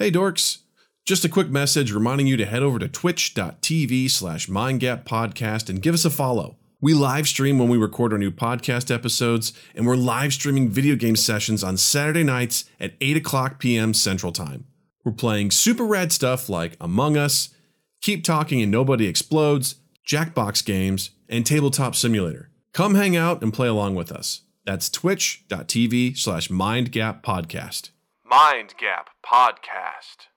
Hey dorks! Just a quick message reminding you to head over to twitch.tv slash mindgappodcast and give us a follow. We live stream when we record our new podcast episodes, and we're live streaming video game sessions on Saturday nights at 8 o'clock p.m. Central Time. We're playing super rad stuff like Among Us, Keep Talking and Nobody Explodes, Jackbox games, and Tabletop Simulator. Come hang out and play along with us. That's twitch.tv slash mindgappodcast. Mind Gap Podcast.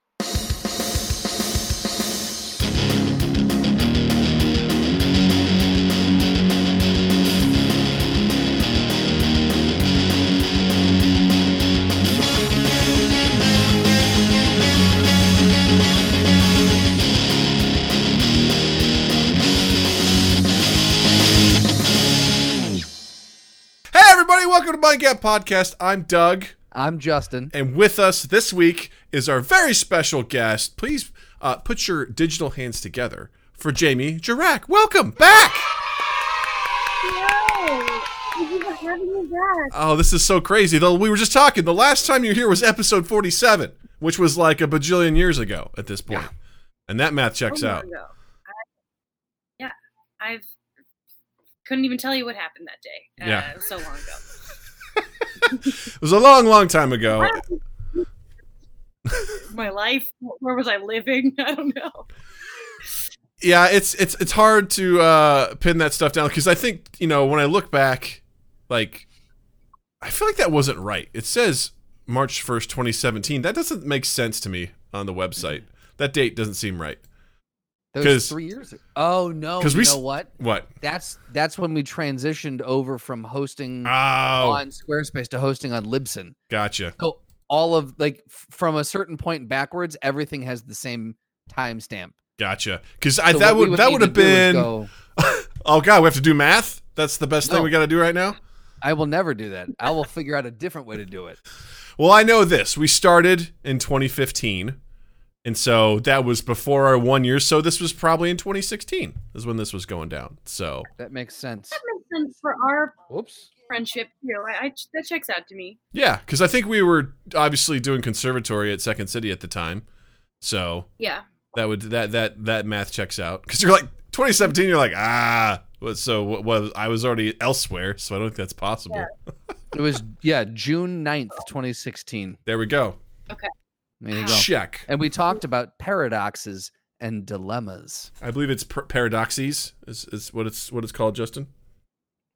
Hey everybody, welcome to Mind Gap Podcast. I'm Doug. I'm Justin. And with us this week is our very special guest. Please uh, put your digital hands together for Jamie Jirak. Welcome back. Yay! Thank you for having me back. Oh, this is so crazy. Though we were just talking. The last time you were here was episode 47, which was like a bajillion years ago at this point. And that math checks So long out. ago. I, yeah, I've couldn't even tell you what happened that day. Uh, Yeah. so long ago. It was a long, long time ago. My life, where was I living? I don't know. yeah, it's it's it's hard to uh, pin that stuff down because I think you know when I look back, like I feel like that wasn't right. It says March first, twenty seventeen. That doesn't make sense to me on the website. That date doesn't seem right. Was three years. ago. Oh no! 'cause You we know what? What? That's that's when we transitioned over from hosting Oh, on Squarespace to hosting on Libsyn. gotcha. So all of like from a certain point backwards, everything has the same timestamp. Gotcha. Because I So that we would that would have been. go, oh God, we have to do math. That's the best thing we got to do right now. I will never do that. I will figure out a different way to do it. Well, I know this. We started in 2015, and so that was before our one year. So this was probably in 2016 is when this was going down. So That makes sense. That makes sense for our Oops. friendship too. I, I that checks out to me. yeah, because I think we were obviously doing conservatory at Second City at the time. So Yeah. that would that that that math checks out. Because you're like 2017, you're like ah. what- So what was I was already elsewhere, so I don't think that's possible. Yeah. It was yeah June 9th, 2016. There we go. There you go. Check. And we talked about paradoxes and dilemmas. I believe it's per- paradoxes is, is what it's what it's called, Justin.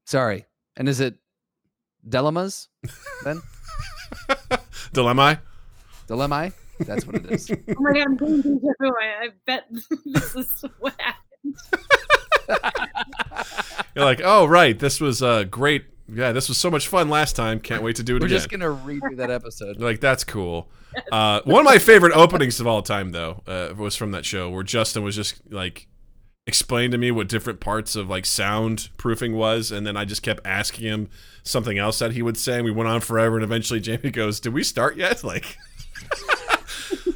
Sorry. And is it dilemmas then? Dilemma. Dilemma? That's what it is. Oh my god, I'm going to deja I, I bet this is what happened. You're like, oh right, this was uh, great. Yeah, this was so much fun last time. Can't wait to do it again. We're again. just gonna redo that episode. Like that's cool. Uh, one of my favorite openings of all time, though, uh, was from that show where Justin was just like explain to me what different parts of like sound proofing was, and then I just kept asking him something else that he would say, and we went on forever, and eventually Jamie goes, "Did we start yet?" Like.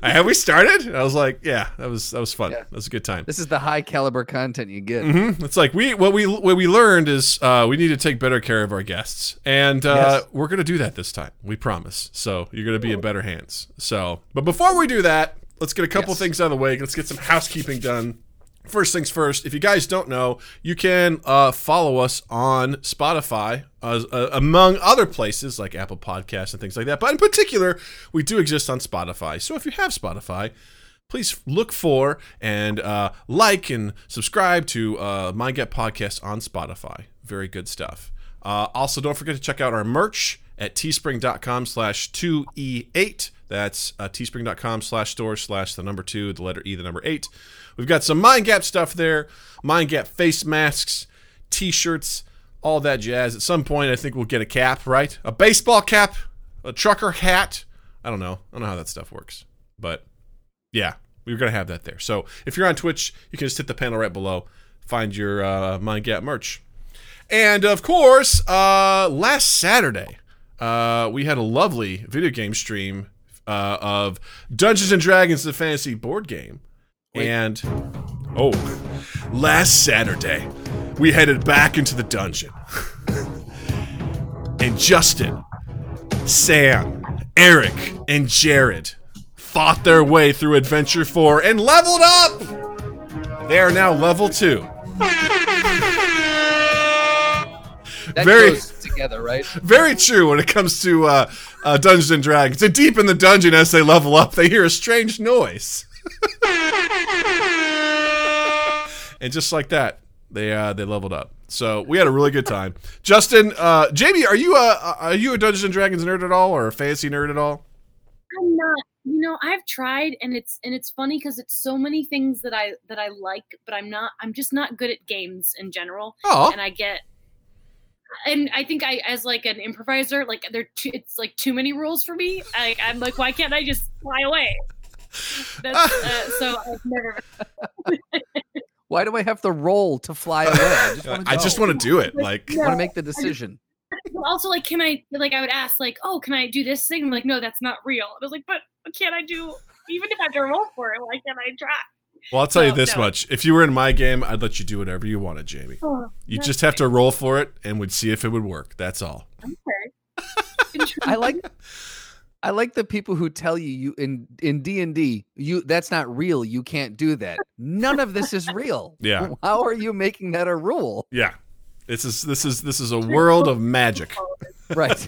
Have we started? I was like, yeah, that was that was fun. Yeah. That was a good time. This is the high caliber content you get. hmm It's like we what we what we learned is uh, we need to take better care of our guests, and uh, Yes. we're gonna do that this time. We promise. So you're gonna be in better hands. So, but before we do that, let's get a couple Yes. things out of the way. Let's get some housekeeping done. First things first. If you guys don't know, you can uh, follow us on Spotify, uh, among other places like Apple Podcasts and things like that. But in particular, we do exist on Spotify. So if you have Spotify, please look for and uh, like and subscribe to uh, Mind Gap Podcast on Spotify. Very good stuff. Uh, also, don't forget to check out our merch at teespring.com slash 2e8. That's uh, teespring.com slash store slash the number two, the letter E, the number eight. We've got some Mind Gap stuff there, Mind Gap face masks, t-shirts, all that jazz. At some point, I think we'll get a cap, right? A baseball cap, a trucker hat. I don't know. I don't know how that stuff works. But yeah, we are gonna have that there. So if you're on Twitch, you can just hit the panel right below, find your uh, Mind Gap merch, and of course, uh, last Saturday, uh, we had a lovely video game stream uh, of Dungeons and Dragons: The Fantasy Board Game, and oh, last Saturday, we headed back into the dungeon, and Justin, Sam, Eric, and Jared fought their way through Adventure 4 and leveled up. They are now level 2. That Very- goes together, right? Very true when it comes to uh, uh, Dungeons and Dragons. And deep in the dungeon, as they level up, they hear a strange noise. and just like that, they uh, they leveled up. So we had a really good time. Justin, uh, Jamie, are you a are you a Dungeons and Dragons nerd at all, or a fantasy nerd at all? I'm not. You know, I've tried, and it's and it's funny because it's so many things that I that I like, but I'm not. I'm just not good at games in general, Oh, and I get. And I think I, as like an improviser, like there, it's like too many rules for me. I, I'm like, why can't I just fly away? That's, uh, so I've never. Why do I have to roll to fly away? I just want to I just want to do it. Like, No. want to make the decision. But also, like, can I? Like, I would ask, like, oh, can I do this thing? I'm like, no, that's not real. I was like, but can't I do? Even if I have to roll for it, why can't I try? Well, I'll tell you this no. much: if you were in my game, I'd let you do whatever you wanted, Jamie. Oh, You that's just have to roll for it, and we'd see if it would work. That's all. okay. I like I like the people who tell you you in in D and D you that's not real. You can't do that. None of this is real. Yeah. How are you making that a rule? Yeah, this is this is this is a world of magic. Right.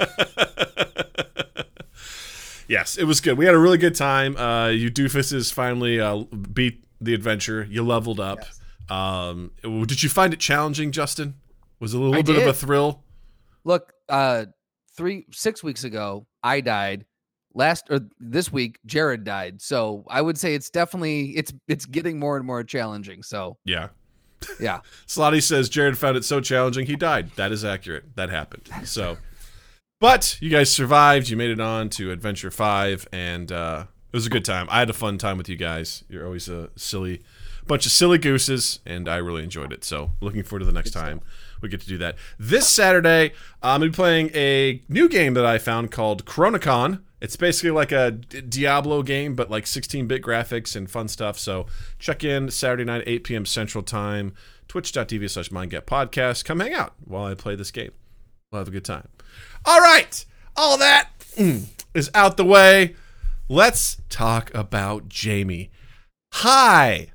yes, it was good. We had a really good time. Uh, you doofuses finally uh, beat the adventure. You leveled up. Um, did you find it challenging, Justin? Was it a little I bit of a thrill? Look, uh three six weeks ago, I died. Last or this week, Jared died. So I would say it's definitely it's it's getting more and more challenging. So Yeah. yeah. Slotty says Jared found it so challenging he died. That is accurate. That happened. So, but you guys survived. You made it on to Adventure Five, and uh, it was a good time. I had a fun time with you guys. You're always a silly bunch of silly gooses, and I really enjoyed it. So, looking forward to the next time we get to do that. This Saturday, I'm gonna be playing a new game that I found called Chronicon. It's basically like a Diablo game, but like 16-bit graphics and fun stuff. So check in Saturday night, 8 p.m. Central Time, twitch.tv slash mindgap Come hang out while I play this game. We'll have a good time. All right, all that mm, out the way. Let's talk about Jamie. Hi.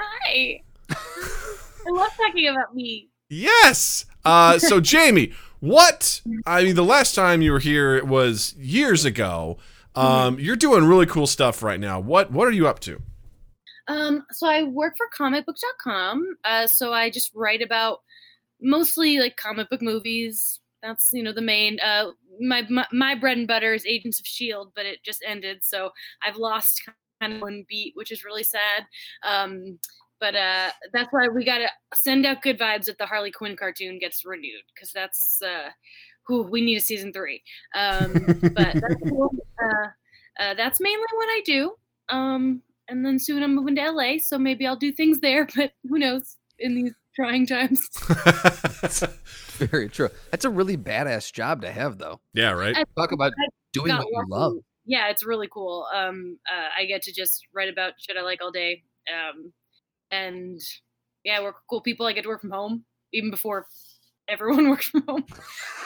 Hi. I love talking about me. Yes. Uh, so Jamie, what? I mean, the last time you were here it was years ago. Um, you're doing really cool stuff right now. What What are you up to? Um, so I work for comicbook.com. Uh, so I just write about mostly like comic book movies. That's you know the main. Uh, my, my my bread and butter is Agents of Shield, but it just ended, so I've lost kind of one beat, which is really sad. Um, but uh, that's why we gotta send out good vibes if the Harley Quinn cartoon gets renewed, because that's uh, who we need a season three. Um, but that's cool. Uh, uh, that's mainly what I do. Um, and then soon I'm moving to LA, so maybe I'll do things there. But who knows in these trying times? Very true. That's a really badass job to have though. yeah, right. I- Talk about I doing what you lucky. love. Yeah, it's really cool. Um, uh, I get to just write about shit I like all day. Um, and yeah, we're cool people. I get to work from home even before everyone works from home.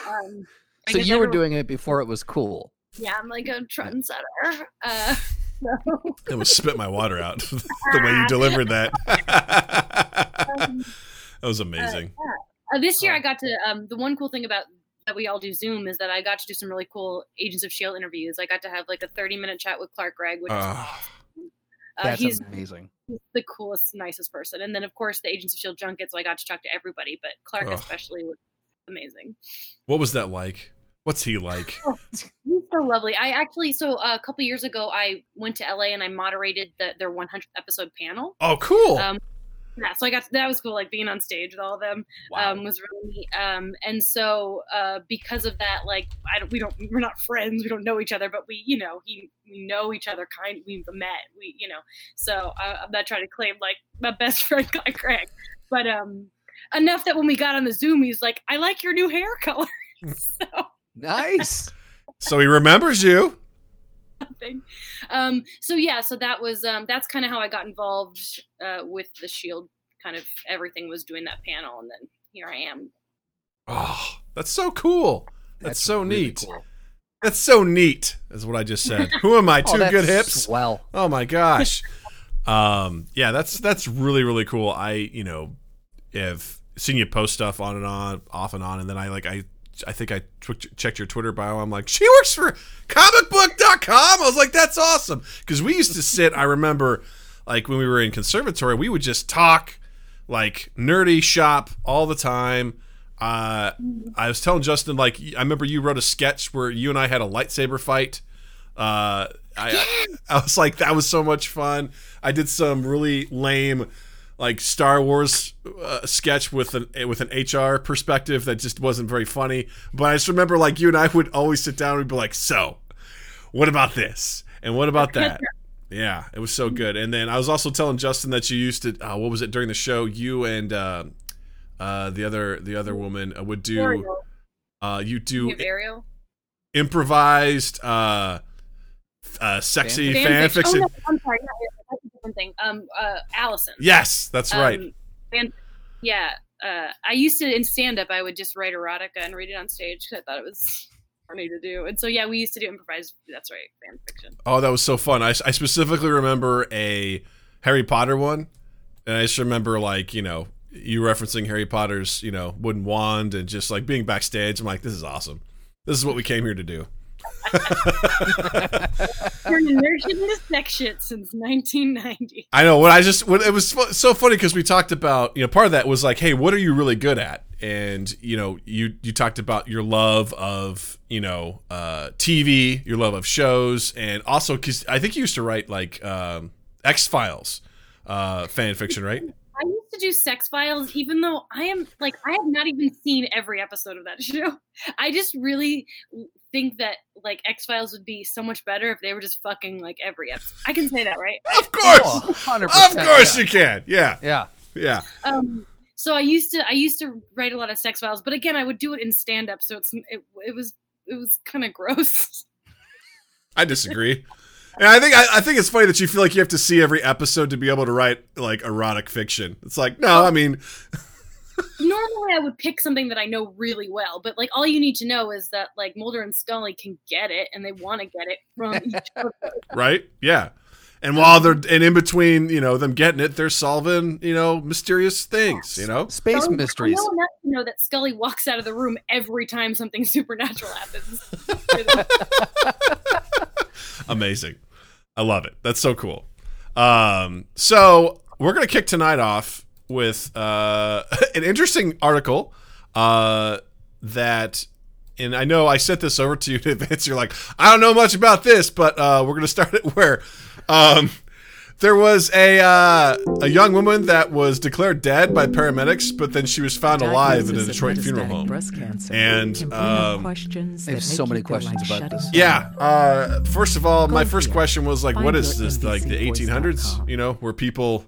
Um, So you were everyone- doing it before it was cool. Yeah, I'm like a trendsetter. Uh, so, I almost spit my water out the way you delivered that. um, that was amazing. Uh, this Oh. year, I got to. Um, the one cool thing about that we all do Zoom is that I got to do some really cool Agents of Shield interviews. I got to have like a 30 minute chat with Clark Gregg, which is Ah. awesome. Uh, That's he's amazing. he's the coolest, nicest person. And then, of course, the Agents of Shield junket. So I got to talk to everybody, but Clark especially was amazing. What was that like? What's he like? He's so lovely. I actually, so uh, a couple years ago, I went to LA and I moderated the, their 100th episode panel. Oh, cool. Um, yeah, so I got that was cool, like being on stage with all of them. um, was really neat. Um, and so uh, because of that, like I don't, we don't, we're not friends, we don't know each other, but we, you know, he, we know each other, kind, we've met, we, you know. So I, I'm not trying to claim like my best friend, like Gregg, but um, enough that when we got on the Zoom, he's like, I like your new hair color. so Nice. so he remembers you. Thing. Um, so yeah, so that was um, that's kind of how I got involved uh, with the Shield. Kind of everything was doing that panel, and then here I am. Oh, that's so cool. That's, so really neat. cool. That's so neat. Is what I just said. Who am I? Oh, Two that's good hips. Well, Oh my gosh. um, yeah, that's that's really really cool. I you know have seen you post stuff on and on, off and on, and then I like I I think I checked your Twitter bio. I'm like, she works for comicbook.com. I was like, that's awesome because we used to sit. I remember like when we were in conservatory, we would just talk like nerdy shop all the time. Uh, I was telling Justin like I remember you wrote a sketch where you and I had a lightsaber fight. Uh, I, I was like, that was so much fun. I did some really lame, like Star Wars uh, sketch with an with an HR perspective that just wasn't very funny. But I just remember like you and I would always sit down and we'd be like, so, what about this and what about that? Yeah, it was so good. And then I was also telling Justin that you used to, uh, what was it during the show? You and uh, uh, the other the other woman uh, would do. Uh, you You do have Ariel. improvised uh uh sexy Fan fan, fiction. Oh, no, I'm sorry. Not Ariel. That's a different thing. Um, uh, Allison. Yes, that's right. Um, fan- yeah. Uh, I used to in stand up. I would just write erotica and read it on stage because I thought it was funny to do. And so yeah, we used to do improvised. That's right, fan fiction. Oh, that was so fun. I, I specifically remember a Harry Potter one, and I just remember like you know you referencing Harry Potter's you know wooden wand and just like being backstage. I'm like, this is awesome. This is what we came here to do. Nerd shit into sex shit since 1990. I know what I just what it was so funny because we talked about you know part of that was like hey what are you really good at and you know you you talked about your love of you know uh, TV your love of shows and also because I think you used to write like um, X Files uh, fan fiction right I used to do Sex Files, even though I am like I have not even seen every episode of that show. I just really think that like X Files would be so much better if they were just fucking like every episode. I can say that, right? of course oh, 100%. of course yeah. you can yeah Yeah. yeah Um, so I used to I used to write a lot of Sex Files, but again, I would do it in stand up, so it's it, it was it was kind of gross. I disagree. And I think I, I think it's funny that you feel like you have to see every episode to be able to write like erotic fiction. It's like no, I mean Normally, I would pick something that I know really well, but like all you need to know is that like Mulder and Scully can get it, and they want to get it from each other. right? Yeah. And while they're and in between, you know, them getting it, they're solving, you know, mysterious things, you know? Space Scully- mysteries. I know enough to know that Scully walks out of the room every time something supernatural happens. Amazing. I love it. That's so cool. Um, so we're gonna kick tonight off with uh, an interesting article uh, that and I know I sent this over to you in advance. You're like, I don't know much about this, but uh, we're gonna start it where um, there was a uh, a young woman that was declared dead by paramedics, but then she was found alive in a Detroit funeral home. Breast cancer And, can bring up um, questions I have so many questions about shut this. Yeah. Uh, first of all, my first here. question was like, Find what is this? Like the 1800s? You know, where people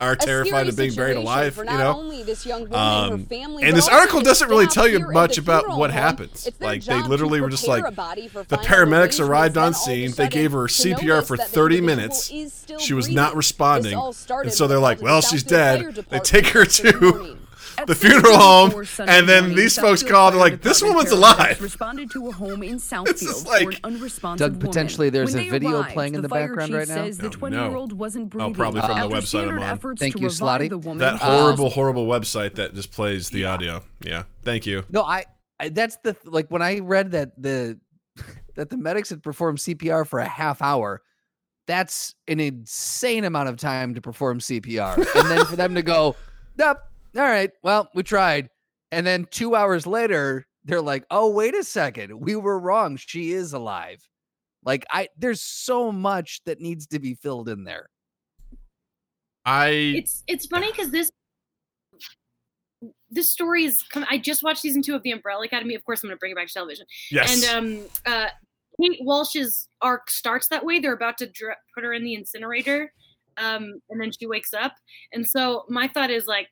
are terrified of being buried alive. You know, only this young woman and Um, family, and this article doesn't really tell you much about what happens. Like, they literally were just like, a body for the paramedics arrived on all of a scene. They gave her CPR for 30 minutes. She was not responding. And so they're like, well, she's dead. They take her to. The funeral home, and then these folks call. They're like, this woman's alive. Responded to a home in Southfield is for like- an unresponsive Doug, potentially there's a video arrived, playing in the fire background chief right now? Says No, the no. 20-year-old wasn't breathing. probably from the website I'm on. Thank you, revive Slotty. the woman, that Uh, horrible, horrible website that just plays the audio. Yeah, thank you. No, I, I that's the like when I read that the that the medics had performed CPR for a half hour. That's an insane amount of time to perform CPR, and then for them to go, nope, all right, well, we tried, and then two hours later, they're like, oh, wait a second, we were wrong. She is alive. Like I, there's so much that needs to be filled in there. I it's it's funny because this this story is. com- I just watched season two of The Umbrella Academy. Of course, I'm going to bring it back to television. yes. And um, uh, Kate Walsh's arc starts that way. They're about to dr- put her in the incinerator, um, and then she wakes up. And so my thought is like,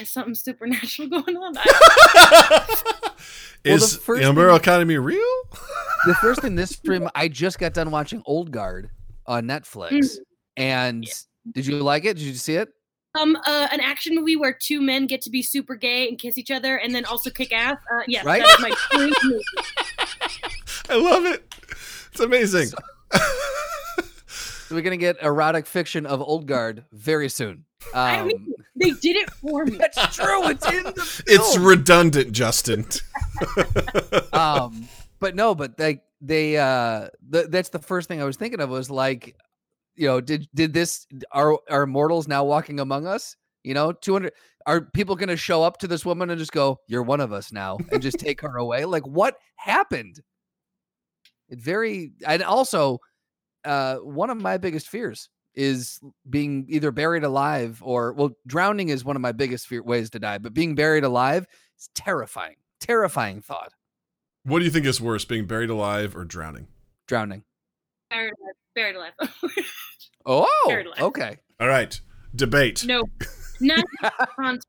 is something supernatural going on? I, Well, the is first the Umbrella thing- Academy real? the first thing this stream, I just got done watching Old Guard on Netflix, and did you like it? Did you see it? um, uh, an action movie where two men get to be super gay and kiss each other, and then also kick ass. Uh, yes, Right? that's my dream movie. I I love it. It's amazing. So we're gonna get erotic fiction of Old Guard very soon. I Um, mean, they did it for me. that's true. It's in the it's redundant, Justin. um, but no, but they they uh, th- that's the first thing I was thinking of was like, you know, did did this are are mortals now walking among us? You know, two hundred are people going to show up to this woman and just go, "You're one of us now," and just take her away? Like, what happened? It very and also, uh, one of my biggest fears is being either buried alive or well, drowning is one of my biggest fear ways to die, but being buried alive is terrifying. Terrifying thought. what do you think is worse, being buried alive or drowning? Drowning. Buried alive. Buried alive. Oh, Buried alive. okay. All right, debate. no, not context.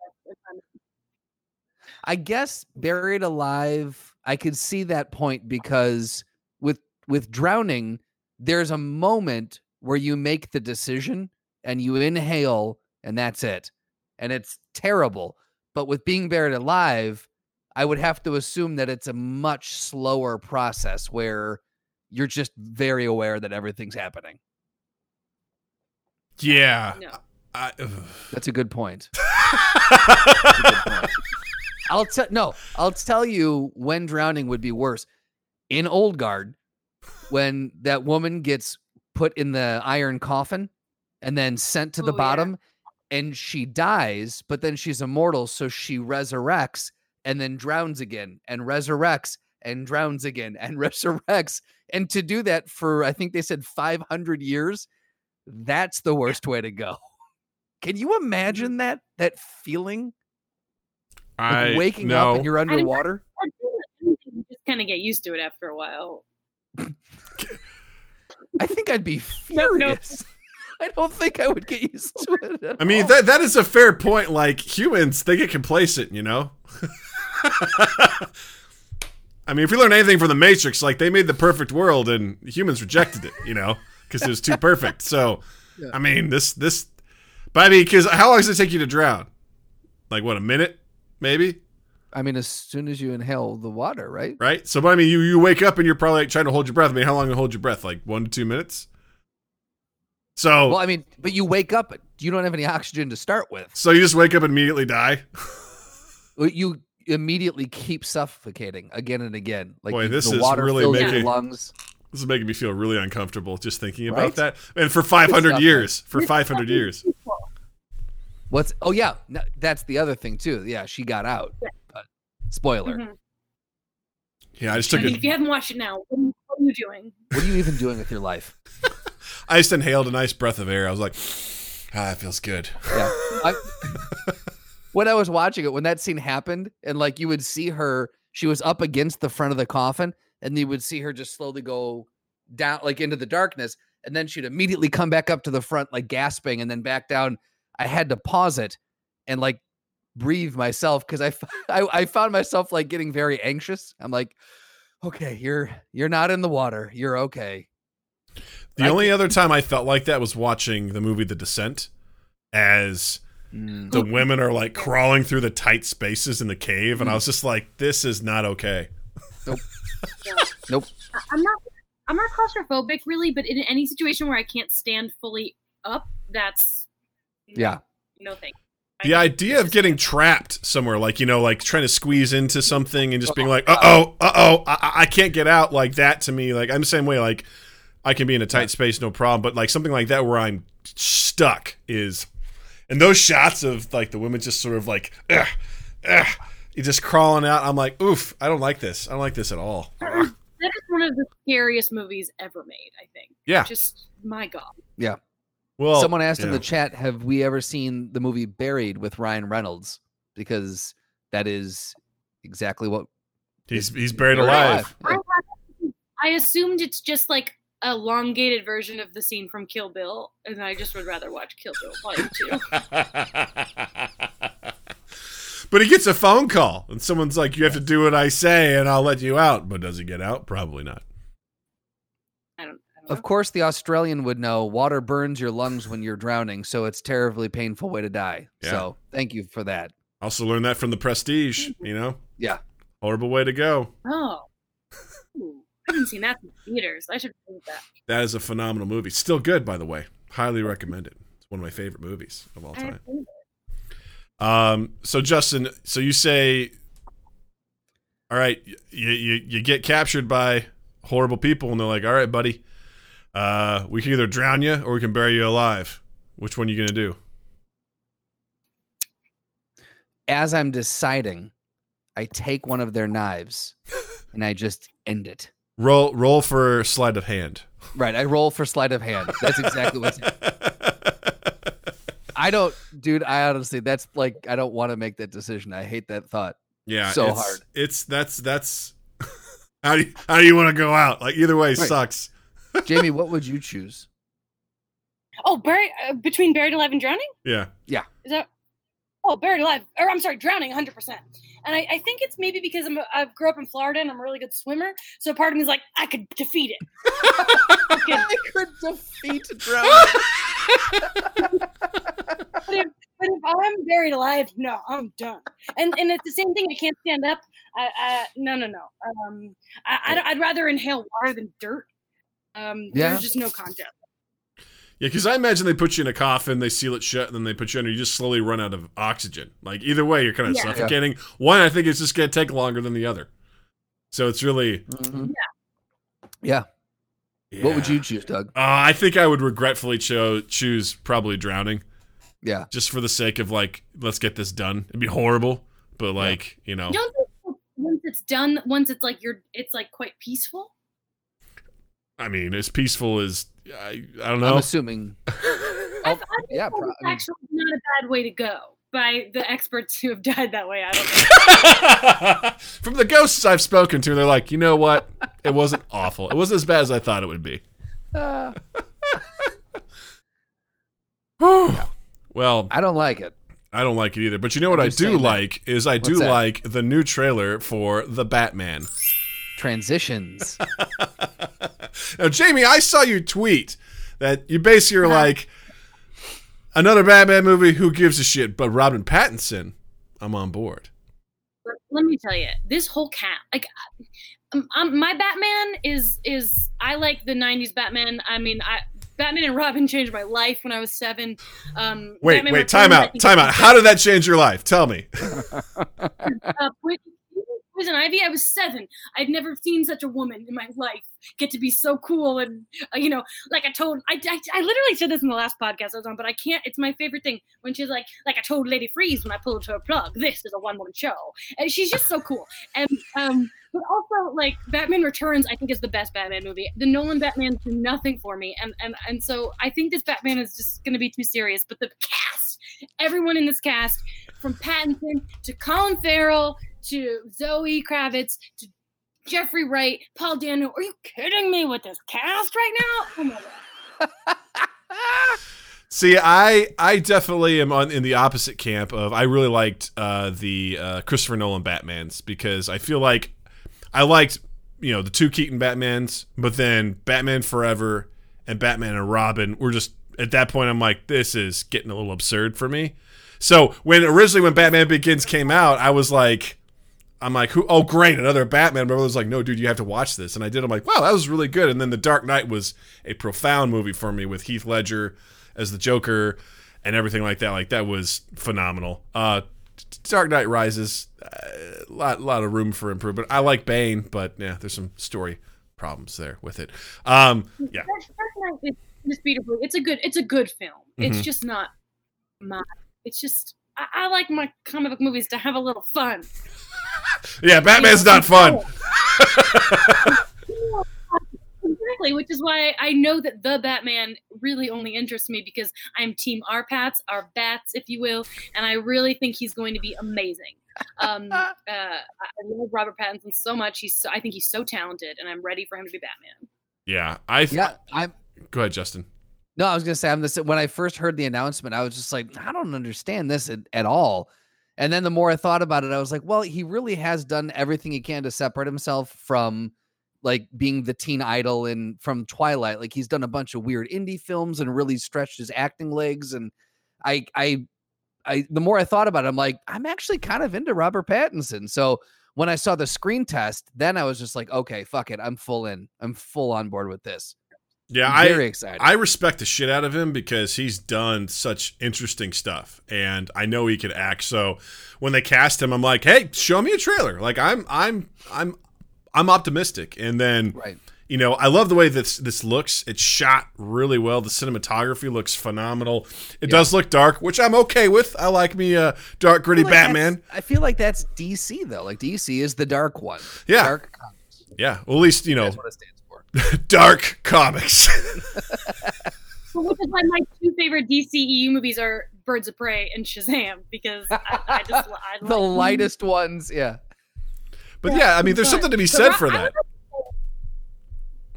I guess buried alive. I could see that point because with with drowning, there's a moment where you make the decision and you inhale and that's it, and it's terrible. But with being buried alive, I would have to assume that it's a much slower process where you're just very aware that everything's happening. Yeah. No. I, That's a good point. That's a good point. I'll tell no, I'll tell you when drowning would be worse. In Old Guard, when that woman gets put in the iron coffin and then sent to the Oh, yeah. bottom and she dies, but then she's immortal, so she resurrects and then drowns again and resurrects and drowns again and resurrects. And to do that for I think they said 500 years, that's the worst way to go. Can you imagine mm. that that feeling like I waking no. up and you're underwater? You just kind of get used to it after a while. I think I'd be No, no. furious. I don't think I would get used to it. at I mean all. that that is a fair point. Like humans, they get complacent, you know. I mean, if we learn anything from the Matrix, like they made the perfect world and humans rejected it, you know, because it was too perfect. So, Yeah. I mean, this this, but I mean, because how long does it take you to drown? Like what, a minute, maybe, I mean, as soon as you inhale the water, right? right? So, but I mean, you you wake up and you're probably like trying to hold your breath. I mean, how long do you hold your breath? Like one to two minutes. So, Well, I mean, but you wake up, you don't have any oxygen to start with. so you just wake up and immediately die. You immediately keep suffocating again and again. Like Boy, this the is water really fills your making- lungs. This is making me feel really uncomfortable just thinking about Right? that. And for 500 stuff, years, for 500 years. What's? Oh yeah, no, that's the other thing too. Yeah, she got out. But spoiler. Mhm. Yeah, I just I took mean, a, if you haven't watched it now, what are you, what are you doing? What are you even doing with your life? I just inhaled a nice breath of air. I was like, ah, that feels good. Yeah. I, when I was watching it, when that scene happened, and like you would see her, she was up against the front of the coffin, and you would see her just slowly go down, like into the darkness, and then she'd immediately come back up to the front, like gasping, and then back down. I had to pause it and like breathe myself because I I found myself like getting very anxious. I'm like, okay, you're you're not in the water, you're okay. The I only other time I felt like that was watching the movie The Descent as Mm. the women are like crawling through the tight spaces in the cave. And I was just like, this is not okay. Nope. I- I'm not. I'm not claustrophobic really, but in any situation where I can't stand fully up, that's Yeah. no thank. The idea of getting trapped somewhere, like, you know, like trying to squeeze into something and just being like, uh oh, uh oh, I, I- I can't get out like that to me. Like, I'm the same way. Like, I can be in a tight space, no problem. But like something like that where I'm stuck is, and those shots of like the women just sort of like, ugh, ugh, you just crawling out. I'm like, oof, I don't like this. I don't like this at all. that is one of the scariest movies ever made. I think. Yeah. Just my god. Well, Someone asked in the chat, "Have we ever seen the movie Buried with Ryan Reynolds?" Because that is exactly what he's he's buried Buried alive. I, I assumed it's just like a elongated version of the scene from Kill Bill, and I just would rather watch Kill Bill Volume Two. but he gets a phone call, and someone's like, "You have to do what I say, and I'll let you out." But does he get out? Probably not. I don't. I don't Of course, the Australian would know water burns your lungs when you're drowning, so it's terribly painful way to die. Yeah. So, thank you for that. Also learned that from the Prestige. You know, Yeah. horrible way to go. Oh. Ooh. I haven't seen that in theaters. I should think that. That is a phenomenal movie. Still good, by the way. Highly recommended. It's one of my favorite movies of all time. haven't seen it. Um, so Justin, so you say, all right, you, you you get captured by horrible people, and they're like, all right, buddy, uh, we can either drown you or we can bury you alive. Which one are you gonna do? As I'm deciding, I take one of their knives and I just end it. Roll roll for sleight of hand. Right. I roll for sleight of hand. That's exactly what's. I don't, dude. I honestly, that's like, I don't want to make that decision. I hate that thought. yeah, So it's, hard. It's that's that's how do you, how do you want to go out? Like either way Right. sucks. Jamie, what would you choose? Oh, buried uh, between buried alive and drowning. Yeah. Yeah. Is that? Oh, buried alive, or I'm sorry, drowning, 100. percent And I, I think it's maybe because I'm a, I grew up in Florida and I'm a really good swimmer. So part of me is like, I could defeat it. I could defeat drowning. But if, but if I'm buried alive, no, I'm done. And and it's the same thing. I can't stand up. I, I no no no. Um, I, I'd, I'd rather inhale water than dirt. Um, Yeah. there's just no contest. Yeah, because I imagine they put you in a coffin, they seal it shut, and then they put you under. You just slowly run out of oxygen. Like either way, you're kind of Yeah. suffocating. One, I think it's just going to take longer than the other. So it's really. Mhm. Yeah. What would you choose, Doug? Uh, I think I would regretfully cho- choose probably drowning, Yeah. just for the sake of like, let's get this done. It'd be horrible, but like you know, Don't think once it's done, once it's like you're, it's like quite peaceful. I mean, as peaceful as I, I don't know. I'm assuming. Oh, I yeah, think pro- it's I mean- actually not a bad way to go by the experts who have died that way. I don't know. From the ghosts I've spoken to, they're like, you know what? It wasn't awful. It wasn't as bad as I thought it would be. Uh, Well, I don't like it. I don't like it either. But you know what I'm I just do that. like is I do that? like the new trailer for the Batman. Transitions. Now, Jamie, I saw you tweet that you basically Uh-huh. like, another Batman movie. Who gives a shit? But Robin Pattinson, I'm on board. Let me tell you, this whole cat, like, um, um, my Batman is is I like the '90s Batman. I mean, I Batman and Robin changed my life when I was seven. Um, Wait, Batman wait, time out, time out. How did that change your life? Tell me. uh, Poison Poison Ivy. I was seven. I'd never seen such a woman in my life get to be so cool and uh, you know, like I told. I, I I literally said this in the last podcast I was on, but I can't. It's my favorite thing when she's like, like I told Lady Freeze when I pulled her plug. This is a one woman show, and she's just so cool. And um, but also like Batman Returns, I think is the best Batman movie. The Nolan Batman do nothing for me, and and and so I think this Batman is just going to be too serious. But the cast, everyone in this cast, from Pattinson to Colin Farrell to Zoe Kravitz to Jeffrey Wright, Paul Dano. Are you kidding me with this cast right now? Oh my god. See, I I definitely am on in the opposite camp of I really liked uh, the uh, Christopher Nolan Batmans because I feel like I liked you know the two Keaton Batmans, but then Batman Forever and Batman and Robin were just at that point I'm like this is getting a little absurd for me. So when originally when Batman Begins came out, I was like. I'm like, who? Oh, great, another Batman. My brother was like, no, dude, you have to watch this, and I did. I'm like, wow, that was really good. And then The Dark Knight was a profound movie for me with Heath Ledger as the Joker and everything like that. Like that was phenomenal. Uh, Dark Knight Rises, a lot, lot of room for improvement. I like Bane, but yeah, there's some story problems there with it. Um, yeah, Dark Knight is indisputably it's a good it's a good film. Mhm. It's just not my. It's just I, I like my comic book movies to have a little fun. Yeah, Batman's not fun. Exactly, which is why I know that the Batman really only interests me because I'm Team R Pats, our bats, if you will, and I really think he's going to be amazing. Um, uh, I I love Robert Pattinson so much. He's so, I think he's so talented, and I'm ready for him to be Batman. Yeah, I. Th- yeah. I'm. Go ahead, Justin. No, I was gonna say I'm this. When I first heard the announcement, I was just like, I don't understand this at, at all. And then the more I thought about it, I was like, well, he really has done everything he can to separate himself from like being the teen idol and from Twilight. Like he's done a bunch of weird indie films and really stretched his acting legs. And I, I, I, the more I thought about it, I'm like, I'm actually kind of into Robert Pattinson. So when I saw the screen test, then I was just like, okay, fuck it, I'm full in. I'm full on board with this. Yeah, I'm very I excited. I respect the shit out of him because he's done such interesting stuff, and I know he could act. So when they cast him, I'm like, hey, show me a trailer. Like I'm I'm I'm I'm optimistic, and then right. you know I love the way this this looks. It's shot really well. The cinematography looks phenomenal. It does look dark, which I'm okay with. I like me a dark, gritty feel like Batman. I feel like that's DC though. Like DC is the dark one. Yeah. Dark comics. Yeah, well, at least you know That's what it stands for. dark comics. Which is why my two favorite DCEU movies are Birds of Prey and Shazam because I, I just I the like- lightest ones, yeah. but yeah, I mean, there's something to be said I- for I that.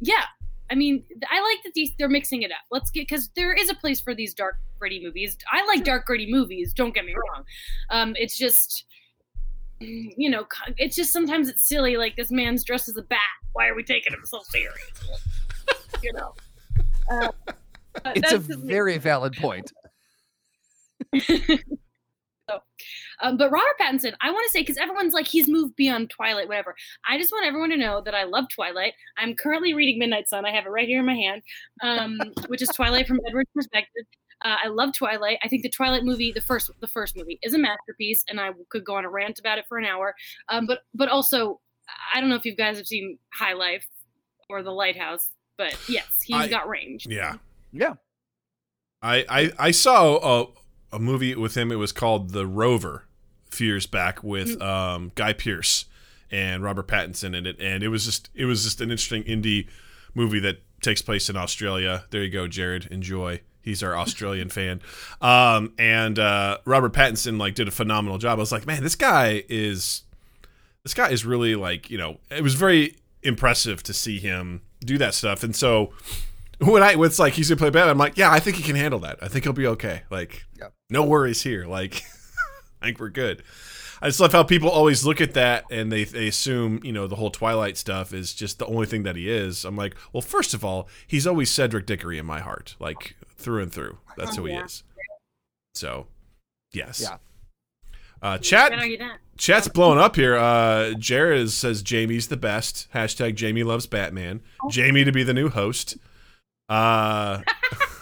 Yeah, I mean, I like that these they're mixing it up. Let's get because there is a place for these dark, gritty movies. I like dark, gritty movies. Don't get me wrong. Um, it's just, you know, it's just sometimes it's silly. Like this man's dressed as a bat. Why are we taking him so serious? you know. Uh, It's a very valid point. Um, but Robert Pattinson, I want to say because everyone's like he's moved beyond Twilight, whatever. I just want everyone to know that I love Twilight. I'm currently reading Midnight Sun. I have it right here in my hand, um, which is Twilight from Edward's perspective. Uh, I love Twilight. I think the Twilight movie, the first, the first movie, is a masterpiece, and I could go on a rant about it for an hour. Um, but but also, I don't know if you guys have seen High Life or The Lighthouse, but yes, he's I- got range. Yeah. Yeah. I, I I saw a, a movie with him. It was called The Rover a few years back with um, Guy Pearce and Robert Pattinson in it, and it was just it was just an interesting indie movie that takes place in Australia. There you go, Jared. Enjoy. He's our Australian fan, um, and uh, Robert Pattinson like did a phenomenal job. I was like, man, this guy is this guy is really like you know. It was very impressive to see him do that stuff, and so when I when it's like he's gonna play Batman, I'm like, yeah, I think he can handle that. I think he'll be okay. Like, Yep. no worries here. Like, I think we're good. I just love how people always look at that and they they assume you know the whole Twilight stuff is just the only thing that he is. I'm like, well, first of all, he's always Cedric Diggory in my heart, like through and through. That's who he Yeah. is. So, yes. Yeah. Uh, chat Can't argue that. Chat's blowing up here. Uh, Jared says Jamie's the best. Hashtag Jamie loves Batman. Jamie to be the new host. Uh,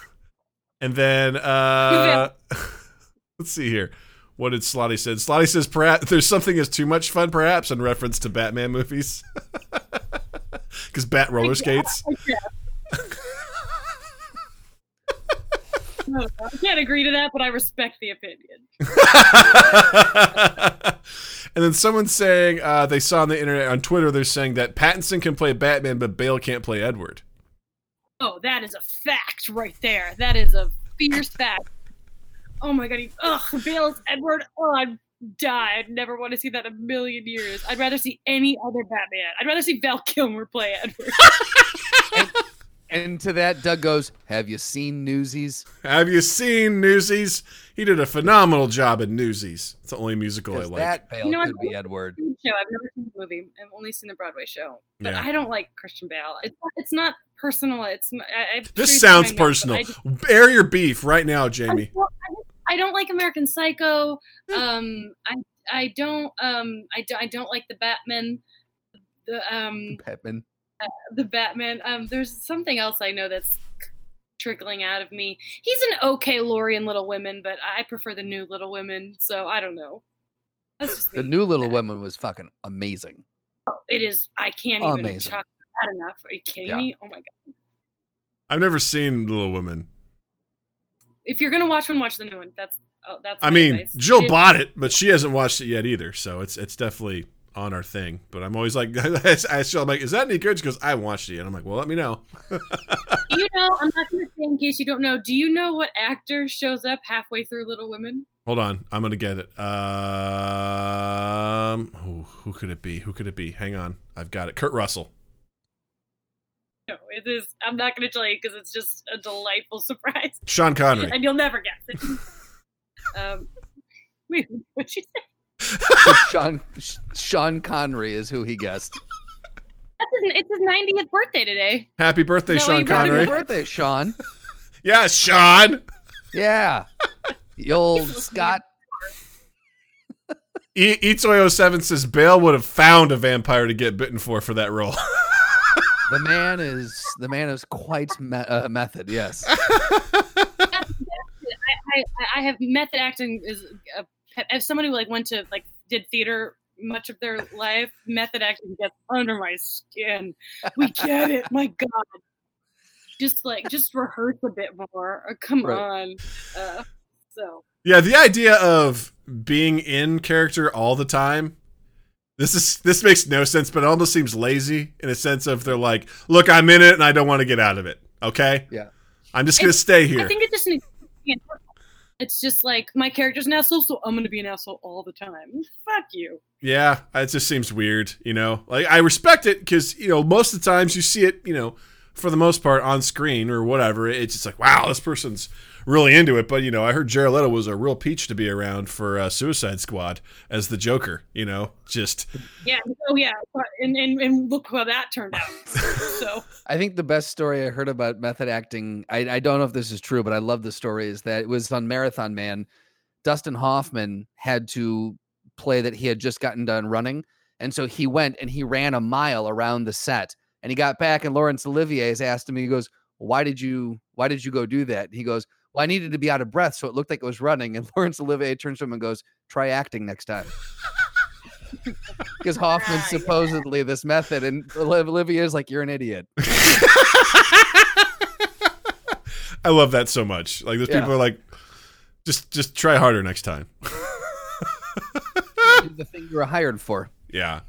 and then uh, let's see here. What did Slotty said? Slotty says perhaps there's something as too much fun, perhaps, in reference to Batman movies. Because Bat roller skates. No, I can't agree to that, but I respect the opinion. and then someone's saying uh, they saw on the internet on Twitter. They're saying that Pattinson can play Batman, but Bale can't play Edward. Oh, that is a fact right there. That is a fierce fact. Oh my god, he, ugh, Bale's Edward. Oh, I'd die. I'd never want to see that in a million years. I'd rather see any other Batman. I'd rather see Val Kilmer play Edward. And to that, Doug goes, Have you seen Newsies? Have you seen Newsies? He did a phenomenal job in Newsies. It's the only musical I like. that Bale You know could what? be Edward. show. I've never seen the movie. I've only seen the Broadway show. But Yeah. I don't like Christian Bale. It's it's not personal. It's I, I'm this sounds trying not, but personal. I just- Air your beef right now, I Jamie. don't, I don't like American Psycho. Um, I I don't um I, do, I don't like the Batman. The um Pittman. the Batman. Um, there's something else I know that's trickling out of me. He's an okay Laurie in Little Women, but I prefer the new Little Women. So I don't know. The new Little Women was fucking amazing. Oh, It is. I can't even Amazing. talk that enough. Are you kidding Yeah. me? Oh my god. I've never seen Little Women. If you're gonna watch one, watch the new one. That's oh, that's. I mean, advice. Jill It- bought it, but she hasn't watched it yet either. So it's it's definitely on our thing. But I'm always like, I Jill, I'm like, is that any good? She goes, I watched it. And I'm like, well, let me know. You know? I'm not gonna say in case you don't know. Do you know what actor shows up halfway through Little Women? Hold on, I'm gonna get it. Um, who, who could it be? Who could it be? Hang on, I've got it. Kurt Russell. No, it is. I'm not gonna tell you because it's just a delightful surprise, Sean Connery. and you'll never guess it. um, wait, what'd you say? So Sean Sean Connery is who he guessed. That's his, it's his 90th birthday today. Happy birthday, No, Sean you Happy birthday, Sean. Yeah, Sean. Yeah. The old Scot. E- Itoy07 says Bale would have found a vampire to get bitten for for that role. The man is the man is quite me- uh, method. Yes. I, I, I have method acting is a, pet- as someone who like went to like did theater much of their life. Method acting gets under my skin. We get it. My God. Just like just rehearse a bit more. Uh, Come Right. on. Uh, so yeah, the idea of being in character all the time. This is this makes no sense, but it almost seems lazy in a sense of they're like, look, I'm in it and I don't want to get out of it. Okay, Yeah. I'm just gonna stay here. I think it just needs to be internal. It's just like my character's an asshole, so I'm gonna be an asshole all the time. Fuck you. Yeah, it just seems weird, you know. Like I respect it because you know most of the times you see it, you know, for the most part on screen or whatever. It's just like, wow, this person's really into it. But you know, I heard Jared Leto was a real peach to be around for uh, Suicide Squad as the Joker. You know, just Yeah. Oh yeah. And and, and look how that turned out. so I think the best story I heard about method acting, I, I don't know if this is true, but I love the story, is that it was on Marathon Man. Dustin Hoffman had to play that he had just gotten done running. And so he went and he ran a mile around the set. And he got back and Laurence Olivier has asked him, he goes, Why did you why did you go do that? And he goes, Well, I needed to be out of breath, so it looked like it was running. And Laurence Olivier turns to him and goes, Try acting next time. Because Hoffman's Yeah, yeah. supposedly this method, and Olivier is like, You're an idiot. I love that so much. Like those Yeah. people are like, just just try harder next time. the thing you were hired for. Yeah.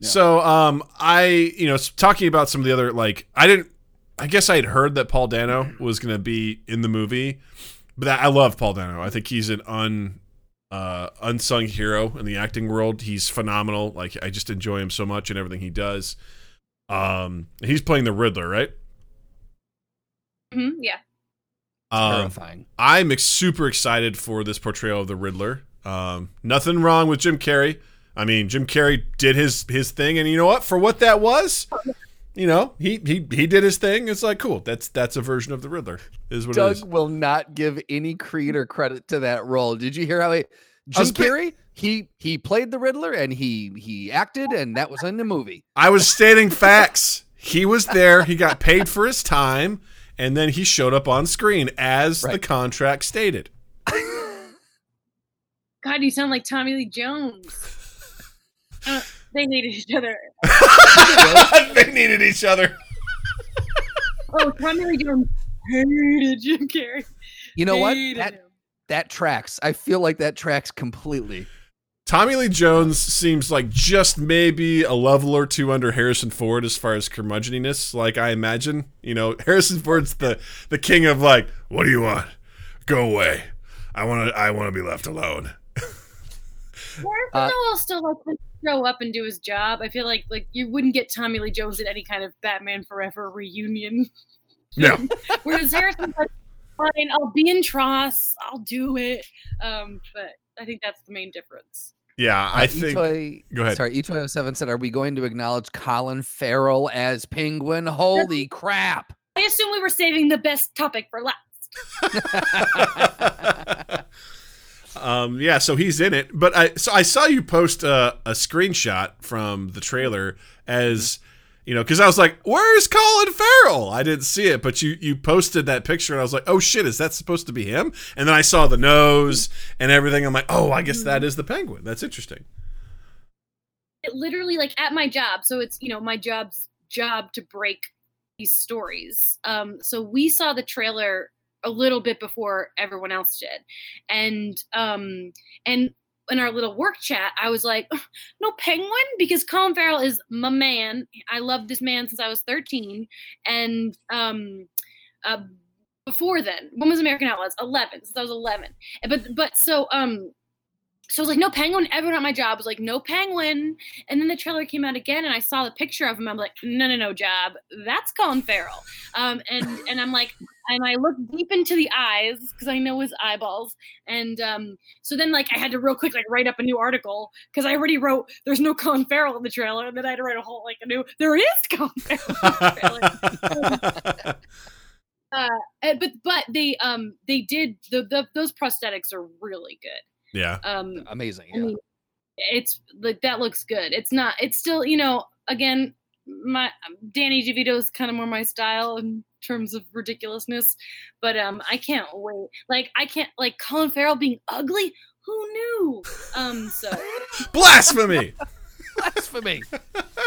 Yeah. So, um, I, you know, talking about some of the other, like, I didn't, I guess I had heard that Paul Dano was going to be in the movie, but that, I love Paul Dano. I think he's an un, uh, unsung hero in the acting world. He's phenomenal. Like, I just enjoy him so much and everything he does. Um, he's playing the Riddler, right? mhm, yeah. Um, Terrifying. I'm ex- super excited for this portrayal of the Riddler. Um, nothing wrong with Jim Carrey. I mean, Jim Carrey did his his thing, and you know what? For what that was, you know, he he he did his thing. It's like cool. That's that's a version of the Riddler. Is what Doug is. will not give any credit or credit to that role. Did you hear how he Jim was Carrey? He he played the Riddler and he he acted and that was in the movie. I was stating facts. He was there. He got paid for his time, and then he showed up on screen as the contract stated. God, you sound like Tommy Lee Jones. Uh, they needed each other. they needed each other. Oh, Tommy Lee Jones hated Jim Carrey. You know what? That him. that tracks. I feel like that tracks completely. Tommy Lee Jones seems like just maybe a level or two under Harrison Ford as far as curmudgeoniness. Like I imagine, you know, Harrison Ford's the the king of like, what do you want? Go away. I want to. I want to be left alone. Harrison Uh, still like to show up and do his job. I feel like like you wouldn't get Tommy Lee Jones at any kind of Batman Forever reunion. No, Whereas Harrison's like, fine, I'll be in Tross, I'll do it. Um, but I think that's the main difference. yeah, I Uh, think. Itoy, go ahead. Sorry, E207 said, Are we going to acknowledge Colin Farrell as Penguin? Holy crap. I assume we were saving the best topic for last. um, yeah, so he's in it. But I so I saw you post a, a screenshot from the trailer as you know, because I was like, "Where's Colin Farrell?" I didn't see it, but you you posted that picture, and I was like, "Oh shit, is that supposed to be him?" And then I saw the nose and everything. I'm like, "Oh, I guess that is the Penguin. That's interesting." It literally like at my job, so it's you know my job's job to break these stories. Um, so we saw the trailer a little bit before everyone else did, and um, and in our little work chat, I was like, "No penguin," because Colin Farrell is my man. I loved this man since I was 13, and um, uh, before then, when was American Outlaws? 11, since I was 11. But but so um. So I was like, no penguin. Everyone at my job was like, no penguin. And then the trailer came out again, and I saw the picture of him. I'm like, no, no, no, job. That's Colin Farrell. Um, and and I'm like, and I look deep into the eyes because I know his eyeballs. And um, so then like I had to real quick like write up a new article because I already wrote there's no Colin Farrell in the trailer, and then I had to write a whole like a new there is Colin Farrell in the trailer. Uh, but but they um they did the, the those prosthetics are really good. Yeah, Um, Amazing. I mean, it's like that looks good. It's not. It's still you know again my Danny DeVito is kind of more my style in terms of ridiculousness, but um I can't wait. Like I can't like Colin Farrell being ugly. Who knew? Um so Blasphemy! blasphemy.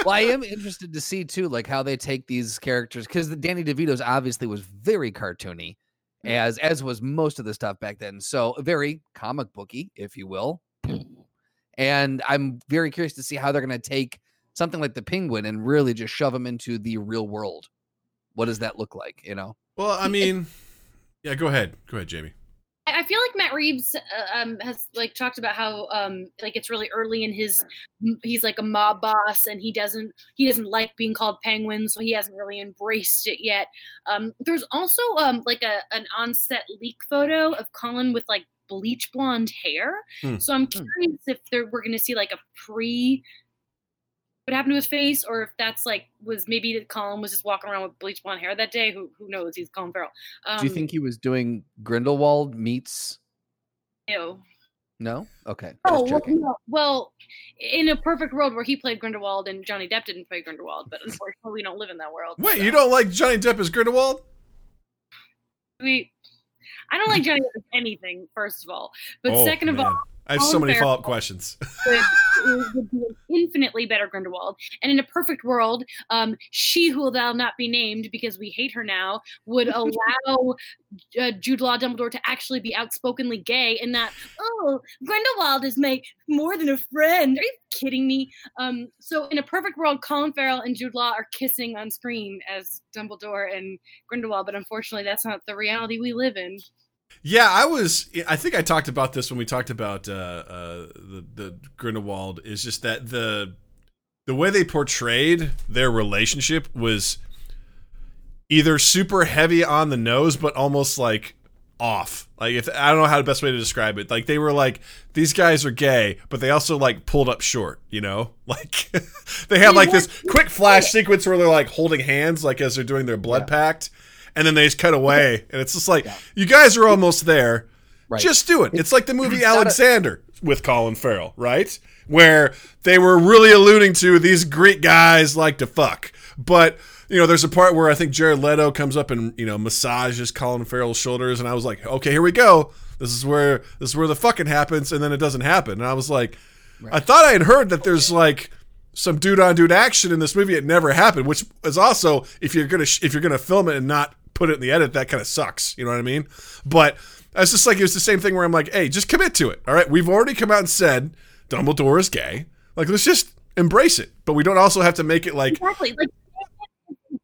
well, I am interested to see too, like how they take these characters because the Danny DeVito's obviously was very cartoony, as as was most of the stuff back then. So very comic booky, if you will. Hmm. And I'm very curious to see how they're going to take something like the Penguin and really just shove him into the real world. What does that look like? You know. Well, I mean, yeah. Go ahead. Go ahead, Jamie. I feel like Matt Reeves uh, um, has like talked about how um, like it's really early in his he's like a mob boss and he doesn't he doesn't like being called penguin so he hasn't really embraced it yet. Um, there's also um, like a an onset leak photo of Colin with like bleach blonde hair. Hmm. So I'm Hmm. curious if there, we're going to see like a pre what happened to his face or if that's like was maybe that Colin was just walking around with bleach blonde hair that day. Who who knows? He's Colin Farrell. Um, Do you think he was doing Grindelwald meets? ew. No. Okay. Oh well, no. well, in a perfect world where he played Grindelwald and Johnny Depp didn't play Grindelwald, but unfortunately we don't live in that world. Wait, so you don't like Johnny Depp as Grindelwald? We, I don't like Johnny Depp as anything. First of all, but Oh, second of man. all, I have so many follow up questions. would, would be an infinitely better Grindelwald. And in a perfect world, um, she who will thou not be named because we hate her now would allow uh, Jude Law Dumbledore to actually be outspokenly gay and not, oh, Grindelwald is my more than a friend. Are you kidding me? Um, so in a perfect world, Colin Farrell and Jude Law are kissing on screen as Dumbledore and Grindelwald, but unfortunately, that's not the reality we live in. Yeah, I was. I think I talked about this when we talked about uh, uh, the the Grindelwald. Is just that the the way they portrayed their relationship was either super heavy on the nose, but almost like off. Like if I don't know how the best way to describe it. Like they were like these guys are gay, but they also like pulled up short. You know, like they have like this quick flash sequence where they're like holding hands, like as they're doing their blood pact, and then they just cut away, and it's just like you guys are almost there. Right. Just do it. It's like the movie not a- Alexander with Colin Farrell, right? Where they were really alluding to these Greek guys like to fuck. But, you know, there's a part where I think Jared Leto comes up and, you know, massages Colin Farrell's shoulders and I was like, "Okay, here we go. This is where this is where the fucking happens and then it doesn't happen." And I was like, I thought I had heard that there's like some dude on dude action in this movie. It never happened, which is also if you're gonna sh- if you're gonna film it and not put it in the edit, that kind of sucks. You know what I mean? But I was just like, it was the same thing where I'm like, hey, just commit to it. All right, we've already come out and said Dumbledore is gay. Like, let's just embrace it. But we don't also have to make it like, Exactly. Like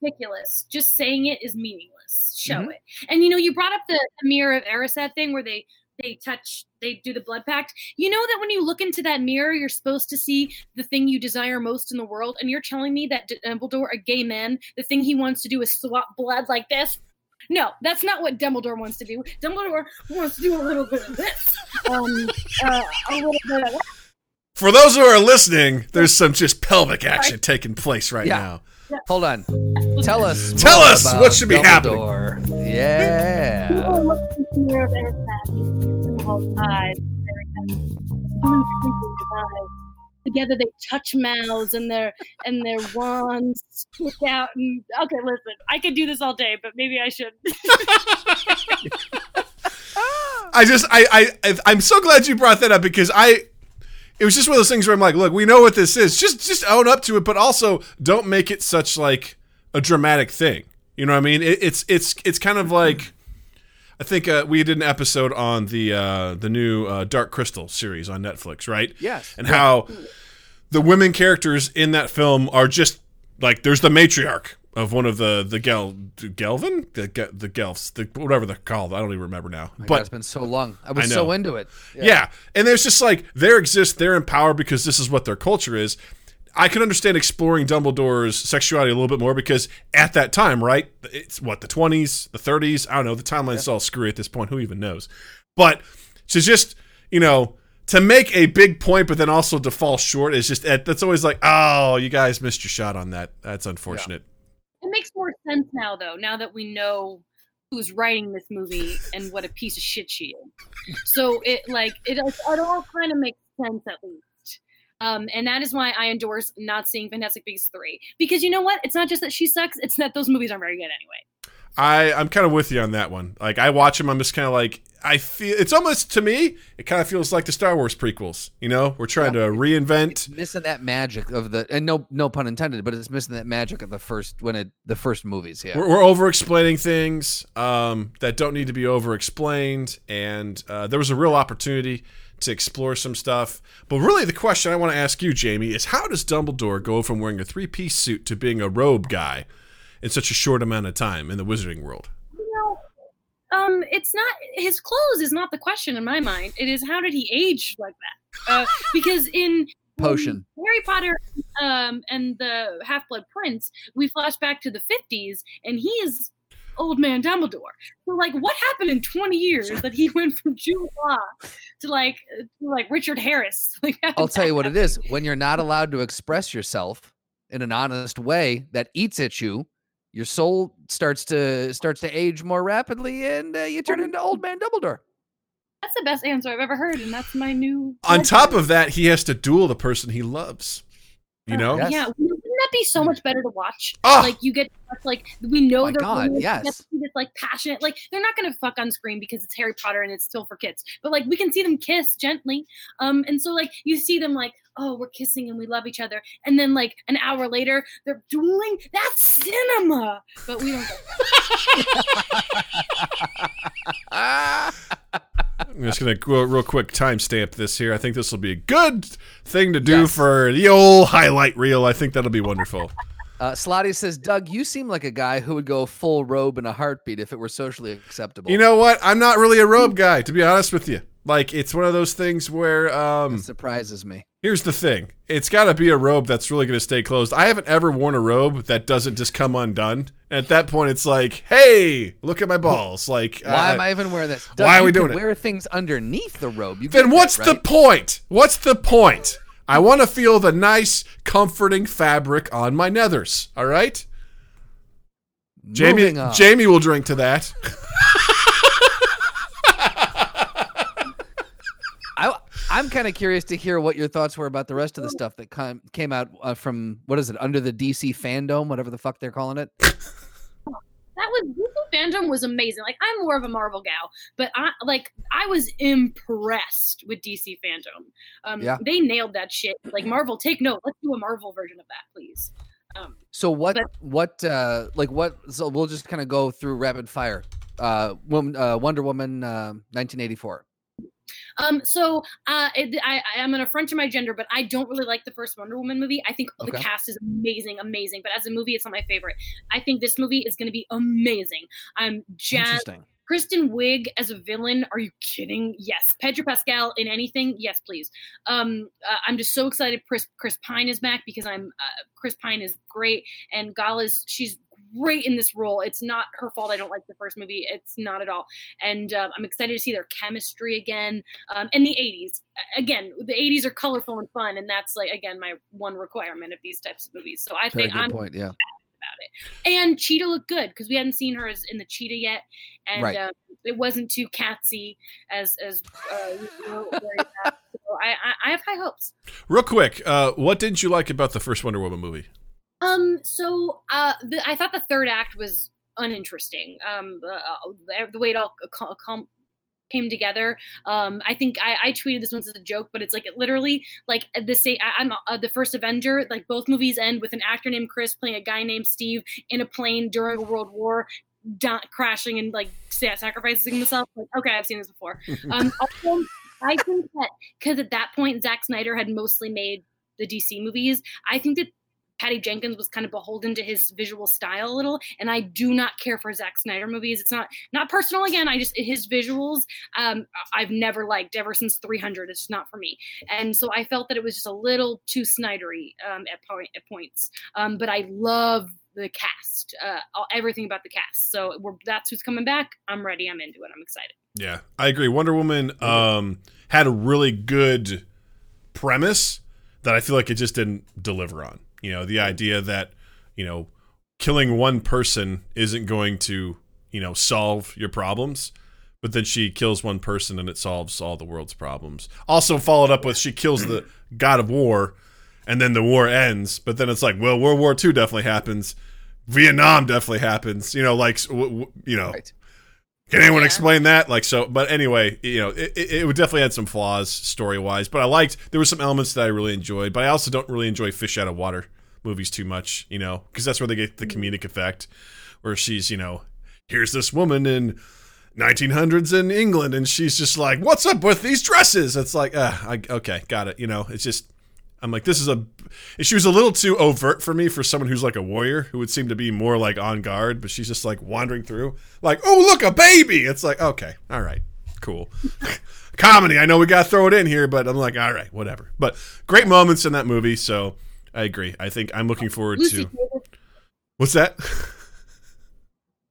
ridiculous. Just saying it is meaningless. Show Mhm. it. And you know, you brought up the, the mirror of Erised thing where they they touch they do the blood pact. You know that when you look into that mirror, you're supposed to see the thing you desire most in the world, and you're telling me that Dumbledore, a gay man, the thing he wants to do is swap blood like this. No, that's not what Dumbledore wants to do. Dumbledore wants to do a little bit of this, um, uh, a little bit of that. for those who are listening, there's some just pelvic action taking place right Yeah. now. Hold on. Tell us. Tell us what should be happening. Yeah. Look at the mirror of Erised. Together they touch mouths and their and their wands stick out and okay, listen, I could do this all day, but maybe I should. I just I, I I I'm so glad you brought that up because I it was just one of those things where I'm like, look, we know what this is. Just just own up to it, but also don't make it such like a dramatic thing. You know what I mean? It, it's it's it's kind of like I think uh, we did an episode on the uh, the new uh, Dark Crystal series on Netflix, right? Yes. And how the women characters in that film are just like there's the matriarch of one of the the Gel Gelvin the the Gelfs the whatever they're called I don't even remember now. My God, but it's been so long. I was I so into it. yeah. And there's just like there exist. they're in power because this is what their culture is. I can understand exploring Dumbledore's sexuality a little bit more because at that time, right? It's what the 20s, the 30s. I don't know. The timeline's all screwy at this point. Who even knows? But to just you know to make a big point, but then also to fall short is just that's always like, oh, you guys missed your shot on that. That's unfortunate. It makes more sense now, though. Now that we know who's writing this movie and what a piece of shit she is, so it like it, it all kind of makes sense at least. Um, and that is why I endorse not seeing Fantastic Beasts 3. Because you know what? It's not just that she sucks, it's that those movies aren't very good anyway. I I'm kind of with you on that one. Like I watch them, I'm just kind of like I feel it's almost to me. It kind of feels like the Star Wars prequels. You know, we're trying to reinvent. It's missing that magic of the and no no pun intended, but it's missing that magic of the first when it the first movies. Yeah, We're, we're over explaining things um, that don't need to be over explained, and uh, there was a real opportunity to explore some stuff. But really, the question I want to ask you, Jamie, is how does Dumbledore go from wearing a three piece suit to being a robe guy in such a short amount of time in the Wizarding world? You know, um, it's not his clothes is not the question in my mind. It is how did he age like that? Uh, because in Potion. in Harry Potter um, and the Half Blood Prince, we flash back to the fifties, and he is old man Dumbledore. So, like, what happened in twenty years that he went from Jude Law to like to, like Richard Harris? Like, I'll tell you what it happen? is. When you're not allowed to express yourself in an honest way that eats at you, your soul starts to starts to age more rapidly, and uh, you turn into old man Dumbledore. That's the best answer I've ever heard, and that's my new. On top of that, he has to duel the person he loves. You know? Yes. Yeah, wouldn't that be so much better to watch? Oh! Like you get like we know Oh they're God, yes. this like passionate like they're not gonna fuck on screen because it's Harry Potter and it's still for kids. But like we can see them kiss gently. Um and so like you see them like, oh, we're kissing and we love each other. And then like an hour later they're dueling. That's cinema. But we don't I'm just gonna go real quick timestamp this here. I think this will be a good thing to do Yes. for the old highlight reel. I think that'll be wonderful. Uh, Slotty says, Doug, you seem like a guy who would go full robe in a heartbeat if it were socially acceptable. You know what? I'm not really a robe guy, to be honest with you. Like it's one of those things where um it surprises me. here's the thing. It's got to be a robe that's really going to stay closed. I haven't ever worn a robe that doesn't just come undone. And at that point it's like, "Hey, look at my balls." Like Why uh, am I even wearing this? why are we doing it? Wear things underneath the robe. You Then what's that, the point? What's the point? I want to feel the nice, comforting fabric on my nethers. All right, Jamie. On. Jamie will drink to that. I, I'm kind of curious to hear what your thoughts were about the rest of the stuff that com- came out uh, from what is it under the DC fandom, whatever the fuck they're calling it. that was DC fandom was amazing. Like I'm more of a Marvel gal, but I like I was impressed with DC fandom. Um, Yeah. they nailed that shit. Like Marvel, take note. Let's do a Marvel version of that, please. Um, So what? But- what? Uh, like what? So we'll just kind of go through rapid fire. Uh, woman, uh, Wonder Woman, uh, 1984. Um, so uh, it, I, I am an affront to my gender, but I don't really like the first Wonder Woman movie. I think the cast is amazing, amazing. But as a movie, it's not my favorite. I think this movie is going to be amazing. I'm jazzed. Kristen Wiig as a villain? Are you kidding? Yes. Pedro Pascal in anything? Yes, please. Um, uh, I'm just so excited. Chris Chris Pine is back because I'm uh, Chris Pine is great, and Gala's she's great in this role. It's not her fault. I don't like the first movie. It's not at all, and uh, I'm excited to see their chemistry again. Um, and the 80s again. The 80s are colorful and fun, and that's like again my one requirement of these types of movies. So I Very think good I'm point. Yeah. about it. And Cheetah looked good because we hadn't seen her as in the Cheetah yet, and Right. uh, it wasn't too catsy as as uh, you know, so I, I I have high hopes. Real quick, uh, what didn't you like about the first Wonder Woman movie? Um, so uh, the, I thought the third act was uninteresting. Um, uh, the, the way it all co- com- came together. Um, I think I, I tweeted this once as a joke, but it's like it literally like the same. I'm uh, the first Avenger. Like both movies end with an actor named Chris playing a guy named Steve in a plane during a World War. Di- crashing and like sa- sacrificing himself. Like, okay, I've seen this before. Um, also, I think that because at that point Zack Snyder had mostly made the DC movies, I think that Patty Jenkins was kind of beholden to his visual style a little, and I do not care for Zack Snyder movies. It's not not personal. Again, I just his visuals um, I've never liked ever since 300. It's just not for me, and so I felt that it was just a little too Snydery um, at point at points. Um, but I love the cast, uh, everything about the cast. So we're, that's who's coming back. I'm ready. I'm into it. I'm excited. Yeah, I agree. Wonder Woman um, had a really good premise that I feel like it just didn't deliver on. You know, the idea that you know killing one person isn't going to you know solve your problems, but then she kills one person and it solves all the world's problems. Also followed up with she kills the god of war, and then the war ends. But then it's like, well, World War II definitely happens. Vietnam definitely happens. You know, like you know, Right. Can anyone Yeah. explain that? Like so, but anyway, you know, it, it, it would definitely had some flaws story wise, but I liked there were some elements that I really enjoyed. But I also don't really enjoy fish out of water movies too much, you know, because that's where they get the comedic effect, where she's you know, here's this woman in 1900s in England, and she's just like, what's up with these dresses? It's like, uh, I, okay, got it. You know, it's just. I'm like, this is a. She was a little too overt for me for someone who's like a warrior who would seem to be more like on guard, but she's just like wandering through, like, oh look, a baby. It's like, okay, all right, cool. Comedy, I know we got to throw it in here, but I'm like, all right, whatever. But great moments in that movie, so I agree. I think I'm looking forward Lucy to. Davis, What's that?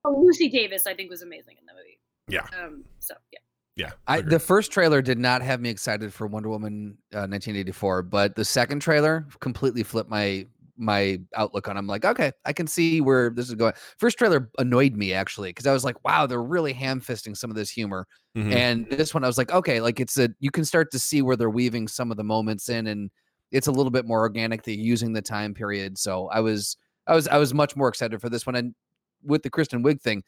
oh, Lucy Davis, I think was amazing in the movie. Yeah. Um. So yeah. Yeah, I, the first trailer did not have me excited for Wonder Woman uh, 1984, but the second trailer completely flipped my my outlook on. I'm like, okay, I can see where this is going. First trailer annoyed me actually because I was like, wow, they're really ham fisting some of this humor. Mhm. And this one, I was like, okay, like it's a you can start to see where they're weaving some of the moments in, and it's a little bit more organic. They're using the time period, so I was I was I was much more excited for this one. And with the Kristen Wiig thing,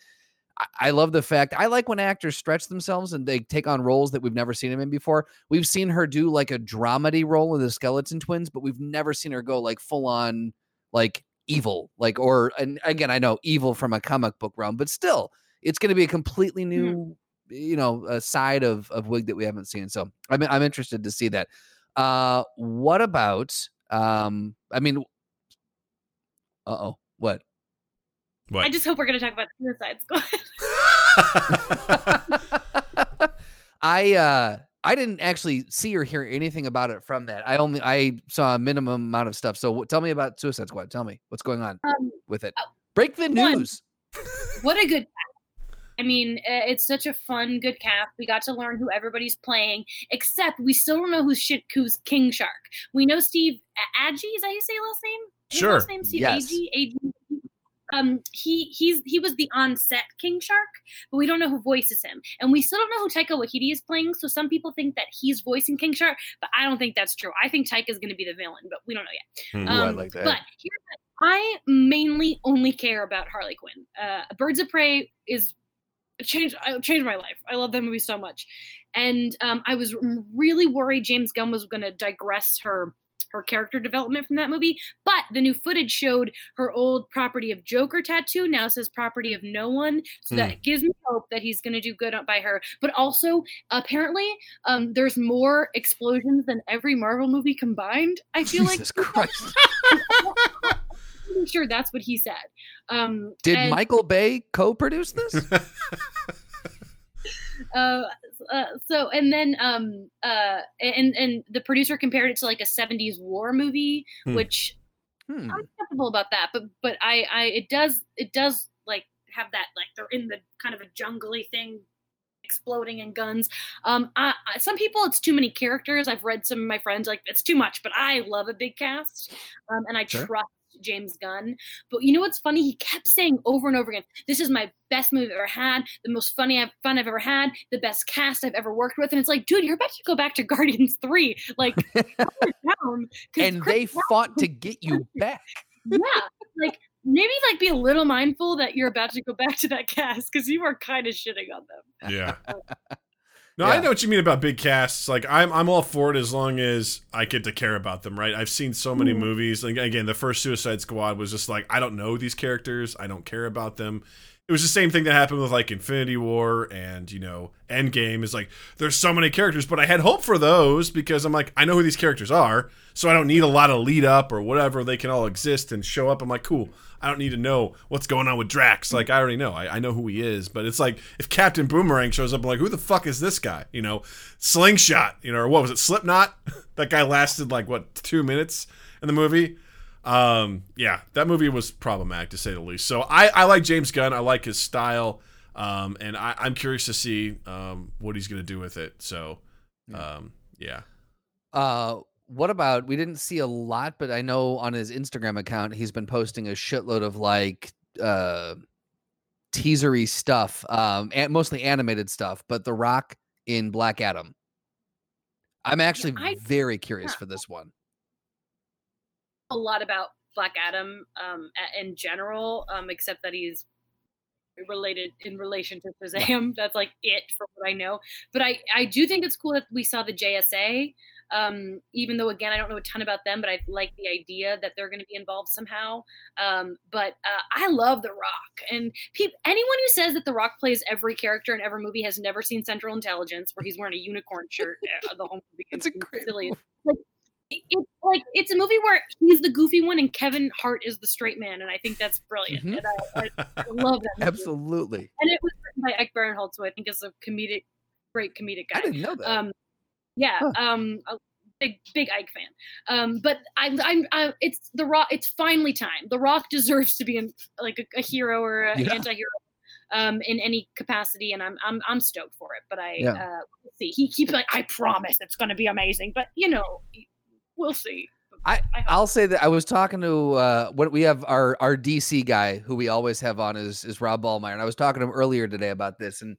I- love the fact I like when actors stretch themselves and they take on roles that we've never seen them in before. We've seen her do like a dramedy role in the Skeleton Twins, but we've never seen her go like full on like evil, like or and again I know evil from a comic book realm, but still it's going to be a completely new you know a side of of Wiig that we haven't seen. So I'm I'm interested to see that. Uh, what about um? I mean, uh oh, what? What? I just hope we're going to talk about Suicide Squad. I uh I didn't actually see or hear anything about it from that. I only I saw a minimum amount of stuff. So w- tell me about Suicide Squad. Tell me what's going on um, with it. uh, Break the one, news. what a good cast. I mean, uh, it's such a fun, good cast. We got to learn who everybody's playing, except we still don't know who's shit, who's King Shark. We know Steve A- Agee. Is that how you say last name? His Sure. Last name Steve Yes. Agee. Agee. Um, he he's he was the on-set King Shark, but we don't know who voices him, and we still don't know who Taika Waititi is playing. So some people think that he's voicing King Shark, but I don't think that's true. I think Taika is going to be the villain, but we don't know yet. Hmm. I Um, like that. But here's I mainly only care about Harley Quinn. Uh, Birds of Prey is changed. I changed my life. I love that movie so much, and um, I was really worried James Gunn was going to digress her her character development from that movie. But the new footage showed her old property of Joker tattoo now says property of no one. So that gives me hope that he's going to do good by her. But also, apparently, um, there's more explosions than every Marvel movie combined. I feel like Jesus Christ. I'm sure that's what he said. Um, Did and, Michael Bay co-produce this? Uh, uh, so and then um uh and and the producer compared it to like a 70s war movie, Hmm. which Hmm. I'm skeptical about that. But but I I it does it does like have that like they're in the kind of a jungly thing exploding and guns um I, I- some people it's too many characters i've read some of my friends like it's too much but i love a big cast um, and i Sure. trust james gunn. But you know what's funny? He kept saying over and over again this is my best movie i've ever had the most funny I've, fun i've ever had the best cast i've ever worked with. And it's like dude you're about to go back to guardians 3 like calm it down 'cause and Chris they fought to get you back. yeah like maybe like be a little mindful that you're about to go back to that cast because you are kind of shitting on them. Yeah. No, I know what you mean about big casts. Like I'm I'm all for it as long as I get to care about them, right? I've seen so many Mhm. movies. Like again, the first Suicide Squad was just like I don't know these characters. I don't care about them. It was the same thing that happened with like Infinity War and, you know, Endgame is like there's so many characters, but I had hope for those because I'm like I know who these characters are, so I don't need a lot of lead up or whatever. They can all exist and show up. I'm like, cool. I don't need to know what's going on with Drax. Like I already know. I, I know who he is. But it's like if Captain Boomerang shows up, I'm like, who the fuck is this guy? You know, Slingshot. You know, or what was it? Slipknot. that guy lasted like what two minutes in the movie. Um, yeah, that movie was problematic to say the least. So I, I like James Gunn. I like his style. Um, and I, I'm curious to see um what he's gonna do with it. So, um, yeah. Uh, what about we didn't see a lot, but I know on his Instagram account he's been posting a shitload of like uh teasery stuff, um, and mostly animated stuff, but The Rock in Black Adam. I'm actually I- very curious yeah. for this one. A lot about Black Adam um, in general, um, except that he's related in relation to Shazam. That's like it from what I know. But I, I do think it's cool that we saw the JSA. Um, even though again I don't know a ton about them, but I like the idea that they're going to be involved somehow. Um, but uh, I love The Rock, and peop- anyone who says that The Rock plays every character in every movie has never seen Central Intelligence, where he's wearing a unicorn shirt uh, the whole movie. It's a great silly. Like, it's like it's a movie where he's the goofy one and Kevin Hart is the straight man, and I think that's brilliant. Mhm. And I, I, I love that. Movie. Absolutely. And it was written by Ike Barinholtz, who I think is a comedic, great comedic guy. I didn't know that. Um, yeah, Huh. um, a big big Ike fan. Um, but I, I'm, I, it's the Rock. It's finally time. The Rock deserves to be in, like a, a hero or an Yeah. anti-hero. Um, in any capacity, and I'm I'm I'm stoked for it. But I Yeah. uh, we'll see. He keeps like, I promise it's going to be amazing. But you know, we'll see. I hope- I'll say that I was talking to uh what we have our our DC guy who we always have on is is Rob Ballmeyer and I was talking to him earlier today about this and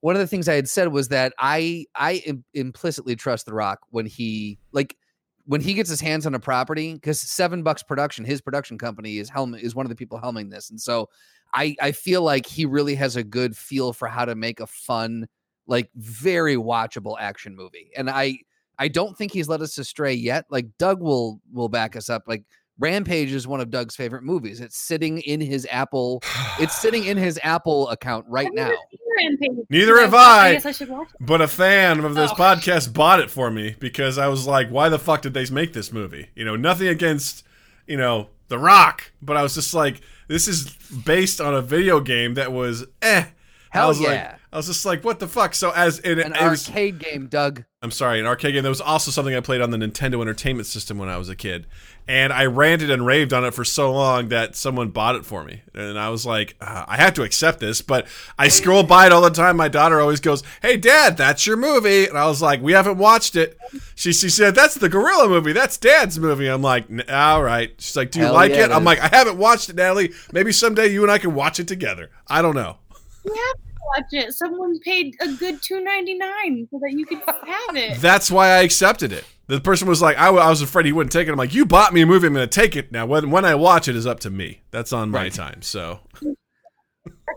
one of the things I had said was that I I Im- implicitly trust The Rock when he like when he gets his hands on a property because Seven Bucks Production his production company is helm is one of the people helming this and so I I feel like he really has a good feel for how to make a fun like very watchable action movie and I I don't think he's led us astray yet. Like Doug will will back us up. Like Rampage is one of Doug's favorite movies. It's sitting in his Apple. It's sitting in his Apple account right I've now. never seen Rampage. Neither have I I. guess I should watch it. But a fan of this Oh. podcast bought it for me because I was like, why the fuck did they make this movie? You know, nothing against, you know, The Rock, but I was just like, this is based on a video game that was eh. I Hell was like, yeah. I was just like, what the fuck? So as it, An it was, arcade game, Doug. I'm sorry, an arcade game that was also something I played on the Nintendo Entertainment System when I was a kid, and I ranted and raved on it for so long that someone bought it for me, and I was like, uh, I have to accept this. But I scroll by it all the time. My daughter always goes, "Hey, Dad, that's your movie," and I was like, "We haven't watched it." She she said, "That's the gorilla movie. That's Dad's movie." I'm like, "All right." She's like, "Do you Hell like yeah, it?" it I'm like, "I haven't watched it, Natalie. Maybe someday you and I can watch it together." I don't know. You have to watch it. Someone paid a good two ninety nine so that you could have it. That's why I accepted it. The person was like, I, w- I was afraid he wouldn't take it. I'm like, you bought me a movie. I'm going to take it. Now, when, when I watch it is up to me. That's on my time. So That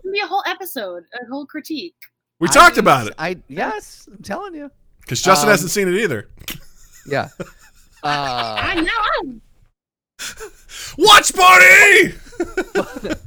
can be a whole episode, a whole critique. we talked about it I yes, I'm telling you. because Justin Um, hasn't seen it either. Yeah. Uh, I know. Watch party!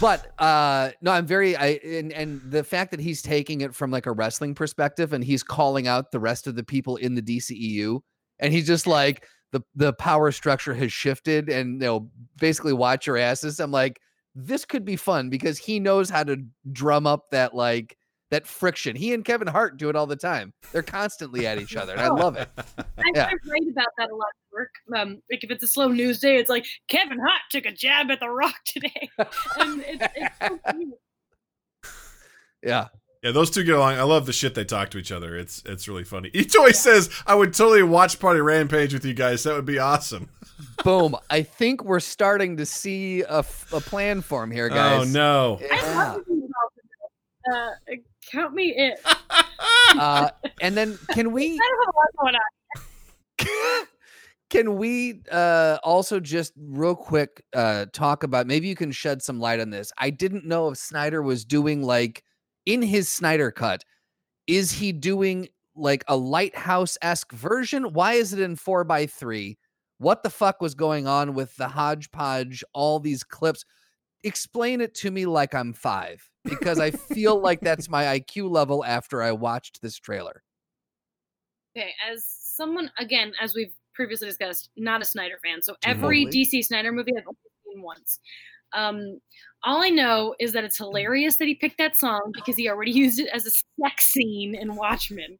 but uh no i'm very i and and the fact that he's taking it from like a wrestling perspective and he's calling out the rest of the people in the dceu and he's just like the the power structure has shifted and you know basically watch your asses. I'm like this could be fun because he knows how to drum up that like that friction he and kevin hart do it all the time they're constantly at each other and i love it I, Yeah. I write about that a lot at work. Um, like if it's a slow news day, it's like Kevin Hart took a jab at the Rock today, and it's, it's so cute. yeah Yeah, those two get along. I love the shit they talk to each other. It's it's really funny. Each always says, I would totally watch Party Rampage with you guys. That would be awesome. boom i think we're starting to see a, f- a plan form here guys Oh, no. I love being involved in that. Uh, count me in. uh, and then can we I don't have a lot going on. can we uh also just real quick uh talk about maybe you can shed some light on this i didn't know if snyder was doing like in his snyder cut is he doing like a lighthouse-esque version why is it in four by three what the fuck was going on with the hodgepodge all these clips explain it to me like i'm five because i feel like that's my iq level after i watched this trailer Okay, as someone again, as we've previously discussed, not a Snyder fan, so every Totally. DC Snyder movie I've only seen once. Um, all I know is that it's hilarious that he picked that song because he already used it as a sex scene in Watchmen.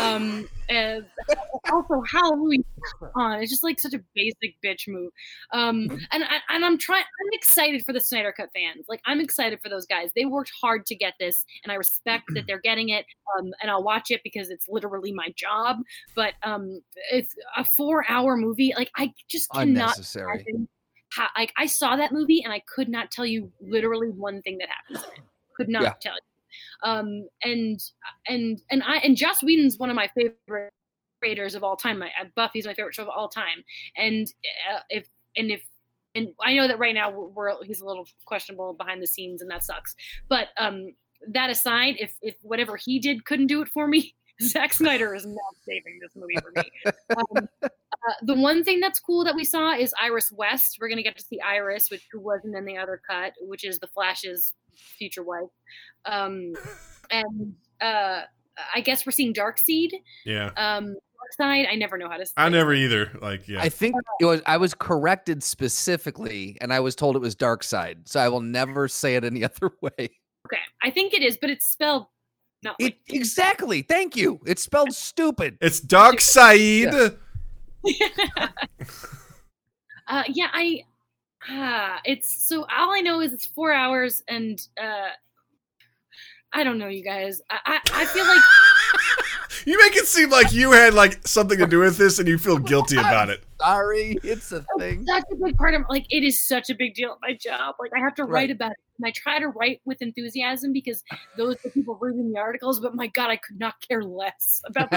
Um, and also Halloween on it's just like such a basic bitch move. Um, and I, and I'm trying. I'm excited for the Snyder Cut fans. Like I'm excited for those guys. They worked hard to get this, and I respect that they're getting it. Um, and I'll watch it because it's literally my job. But um, it's a four-hour movie. Like I just cannot unnecessary imagine how like I saw that movie and I could not tell you literally one thing that happens in it. Could not Yeah. tell you. Um, and and and I and Joss Whedon's one of my favorite creators of all time. My, uh, Buffy's my favorite show of all time. And uh, if and if and I know that right now we're, we're he's a little questionable behind the scenes, and that sucks. But um, that aside, if if whatever he did couldn't do it for me, Zack Snyder is not saving this movie for me. um, uh, the one thing that's cool that we saw is Iris West. We're gonna get to see Iris, which who wasn't in the other cut, which is the Flash's future wife. Um, and uh, I guess we're seeing Darkseid. Yeah. Um, Darkseid. I never know how to. Say I it. never either. Like, yeah. I think it was I was corrected specifically, and I was told it was Dark Side. So I will never say it any other way. Okay, I think it is, but it's spelled not It, like exactly. Thank you. It's spelled stupid. it's Dark Side. uh, yeah, I. Ah, it's so all I know is it's four hours, and uh, I don't know, you guys. I I, I feel like you make it seem like you had like something to do with this and you feel guilty about it. Sorry, it's a thing. That's a big part of like it is such a big deal at my job. Like I have to Right. write about it, and I try to write with enthusiasm because those are people reading the articles. But my God, I could not care less about.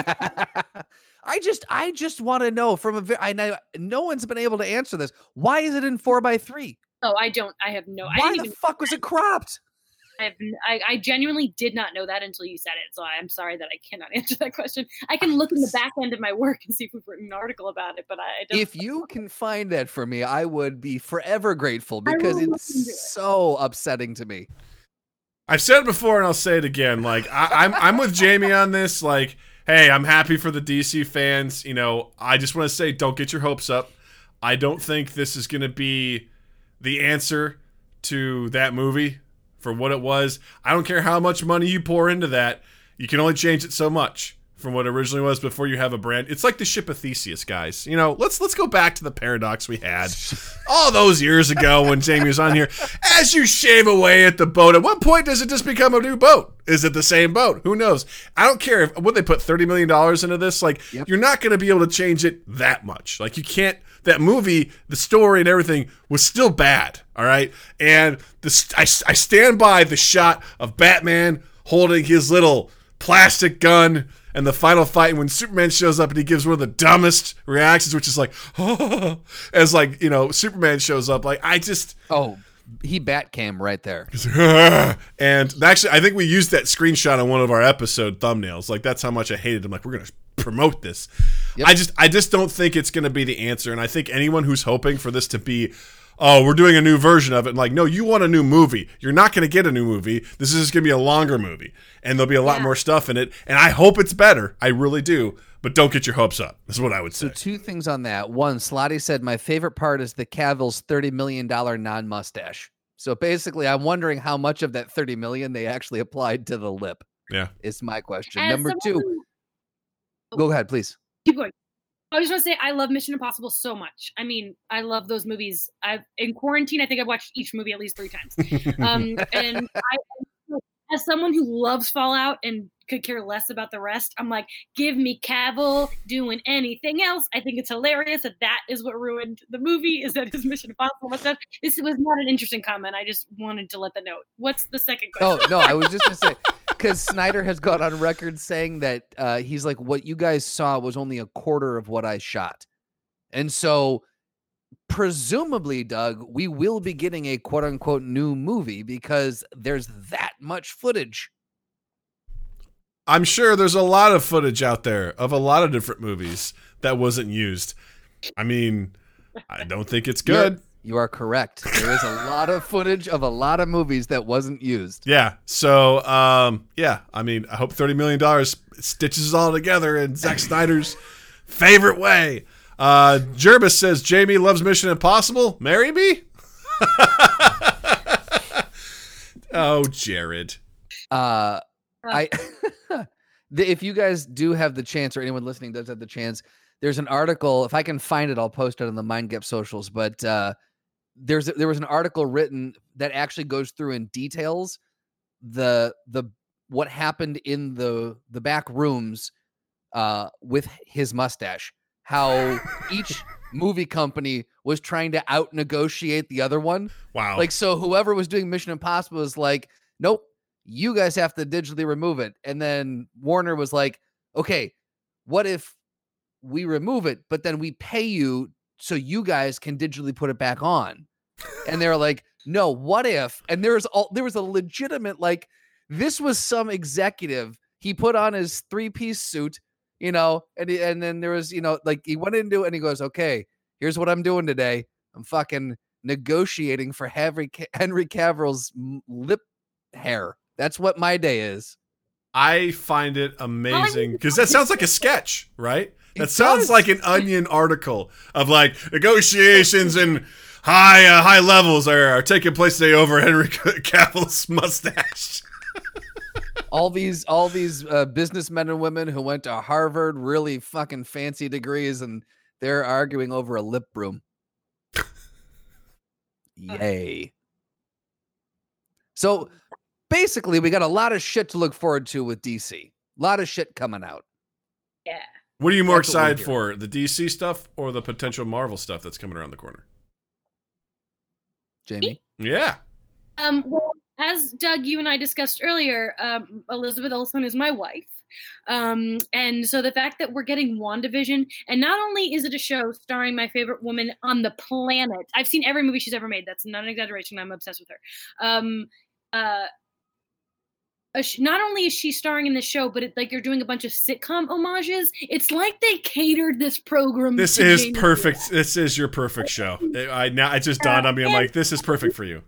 This. I just, I just want to know from a I know no one's been able to answer this. Why is it in four by three? oh, I don't. I have no. I Why didn't the even. fuck was it cropped? I, have, n- I, I genuinely did not know that until you said it. So I'm sorry that I cannot answer that question. I can look in the back end of my work and see if we've written an article about it, but I, I don't. If you can find that for me, I would be forever grateful because will look into it. it's so upsetting to me. I've said it before and I'll say it again. Like I, I'm I'm with Jamie on this. Like, hey, I'm happy for the DC fans. You know, I just want to say, don't get your hopes up. I don't think this is going to be the answer to that movie for what it was. I don't care how much money you pour into that. You can only change it so much from what it originally was before you have a brand. It's like the ship of Theseus, guys. You know, let's let's go back to the paradox we had all those years ago when Jamie was on here. As you shave away at the boat, at what point does it just become a new boat? Is it the same boat? Who knows? I don't care if would they put thirty million dollars into this. Like Yep. you're not going to be able to change it that much. Like you can't. That movie, the story and everything was still bad. All right, and this I, I stand by the shot of Batman holding his little plastic gun and the final fight when Superman shows up and he gives one of the dumbest reactions, which is like, as like you know Superman shows up. Like I just Oh, he bat cam right there. and actually I think we used that screenshot on one of our episode thumbnails. Like that's how much I hated him. Like we're gonna promote this. Yep. I just I just don't think it's gonna be the answer. And I think anyone who's hoping for this to be Oh, we're doing a new version of it. And like, no, you want a new movie. You're not going to get a new movie. This is just going to be a longer movie, and there'll be a lot Yeah. more stuff in it. And I hope it's better. I really do. But don't get your hopes up. Is what I would say. So two things on that. One, Slotty said my favorite part is the Cavill's thirty million dollar non mustache. So basically, I'm wondering how much of that thirty million they actually applied to the lip. Yeah. is my question. As Number someone two, go ahead, please. keep going. I just want to say I love Mission Impossible so much. I mean, I love those movies. I've in quarantine, I think I've watched each movie at least three times. Um, and I, as someone who loves Fallout and could care less about the rest, I'm like, give me Cavill doing anything else. I think it's hilarious that that is what ruined the movie. Is that his Mission Impossible stuff? This was not an interesting comment. I just wanted to let the note. What's the second question? Oh no, I was just gonna say because Snyder has gone on record saying that uh, he's like, what you guys saw was only a quarter of what I shot, and so presumably, Doug, we will be getting a quote unquote new movie because there's that much footage. I'm sure there's a lot of footage out there of a lot of different movies that wasn't used. I mean, I don't think it's You're- good. You are correct. There is a lot of footage of a lot of movies that wasn't used. Yeah. So, um, yeah. I mean, I hope thirty million dollars stitches it all together in Zack Snyder's favorite way. Uh, Jervis says Jamie loves Mission Impossible. Marry me. oh, Jared. Uh, I if you guys do have the chance, or anyone listening does have the chance, there's an article. If I can find it, I'll post it on the Mind Gap socials. But uh, there's there was an article written that actually goes through and details the the what happened in the the back rooms uh, with his mustache. How each movie company was trying to out negotiate the other one. Wow. Like so, whoever was doing Mission Impossible was like, nope, you guys have to digitally remove it. And then Warner was like, okay, what if we remove it, but then we pay you so you guys can digitally put it back on? And they're like, no, what if? And there was all there was a legitimate like this was some executive. He put on his three-piece suit, you know, and he, and then there was, you know, like he went into it and he goes, "Okay, here's what I'm doing today. I'm fucking negotiating for Henry Henry Cavill's lip hair. That's what my day is." I find it amazing because that sounds like a sketch, right? That It sounds does. like an Onion article of like negotiations and high uh, high levels are, are taking place today over Henry Cavill's mustache. all these all these uh, businessmen and women who went to Harvard, really fucking fancy degrees, and they're arguing over a lip broom. Yay! So basically, we got a lot of shit to look forward to with DC. A lot of shit coming out. Yeah. What are you more That's excited for, the DC stuff or the potential Marvel stuff that's coming around the corner? Jamie, Yeah, Um, well, as Doug, you and I discussed earlier, um, Elizabeth Olsen is my wife. Um, and so the fact that we're getting WandaVision, and not only is it a show starring my favorite woman on the planet, I've seen every movie she's ever made. That's not an exaggeration. I'm obsessed with her. Um, uh, a sh- not only is she starring in the show, but it, like you're doing a bunch of sitcom homages. It's like they catered this program. this is Jamie perfect. This is your perfect show. I now it just dawned on me. I'm like, this is perfect for you.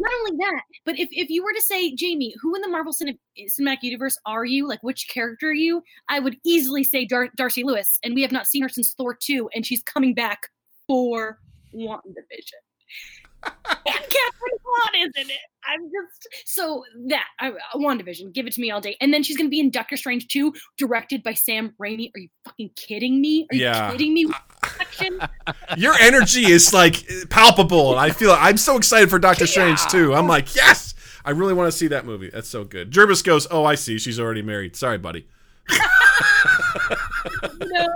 not only that, but if, if you were to say, Jamie, who in the Marvel cine- Cinematic Universe are you? Like, which character are you? I would easily say Dar- Darcy Lewis, and we have not seen her since Thor 2, and she's coming back for WandaVision. And Catherine is in it. I'm just so that I, WandaVision, give it to me all day. And then she's gonna be in Doctor Strange 2, directed by Sam Raimi. Are you fucking kidding me? Are you Yeah. kidding me? Your energy is like palpable, I feel I'm so excited for Doctor Strange too. I'm like, yes, I really want to see that movie. That's so good. Jervis goes, oh, I see. She's already married. Sorry, buddy. You know,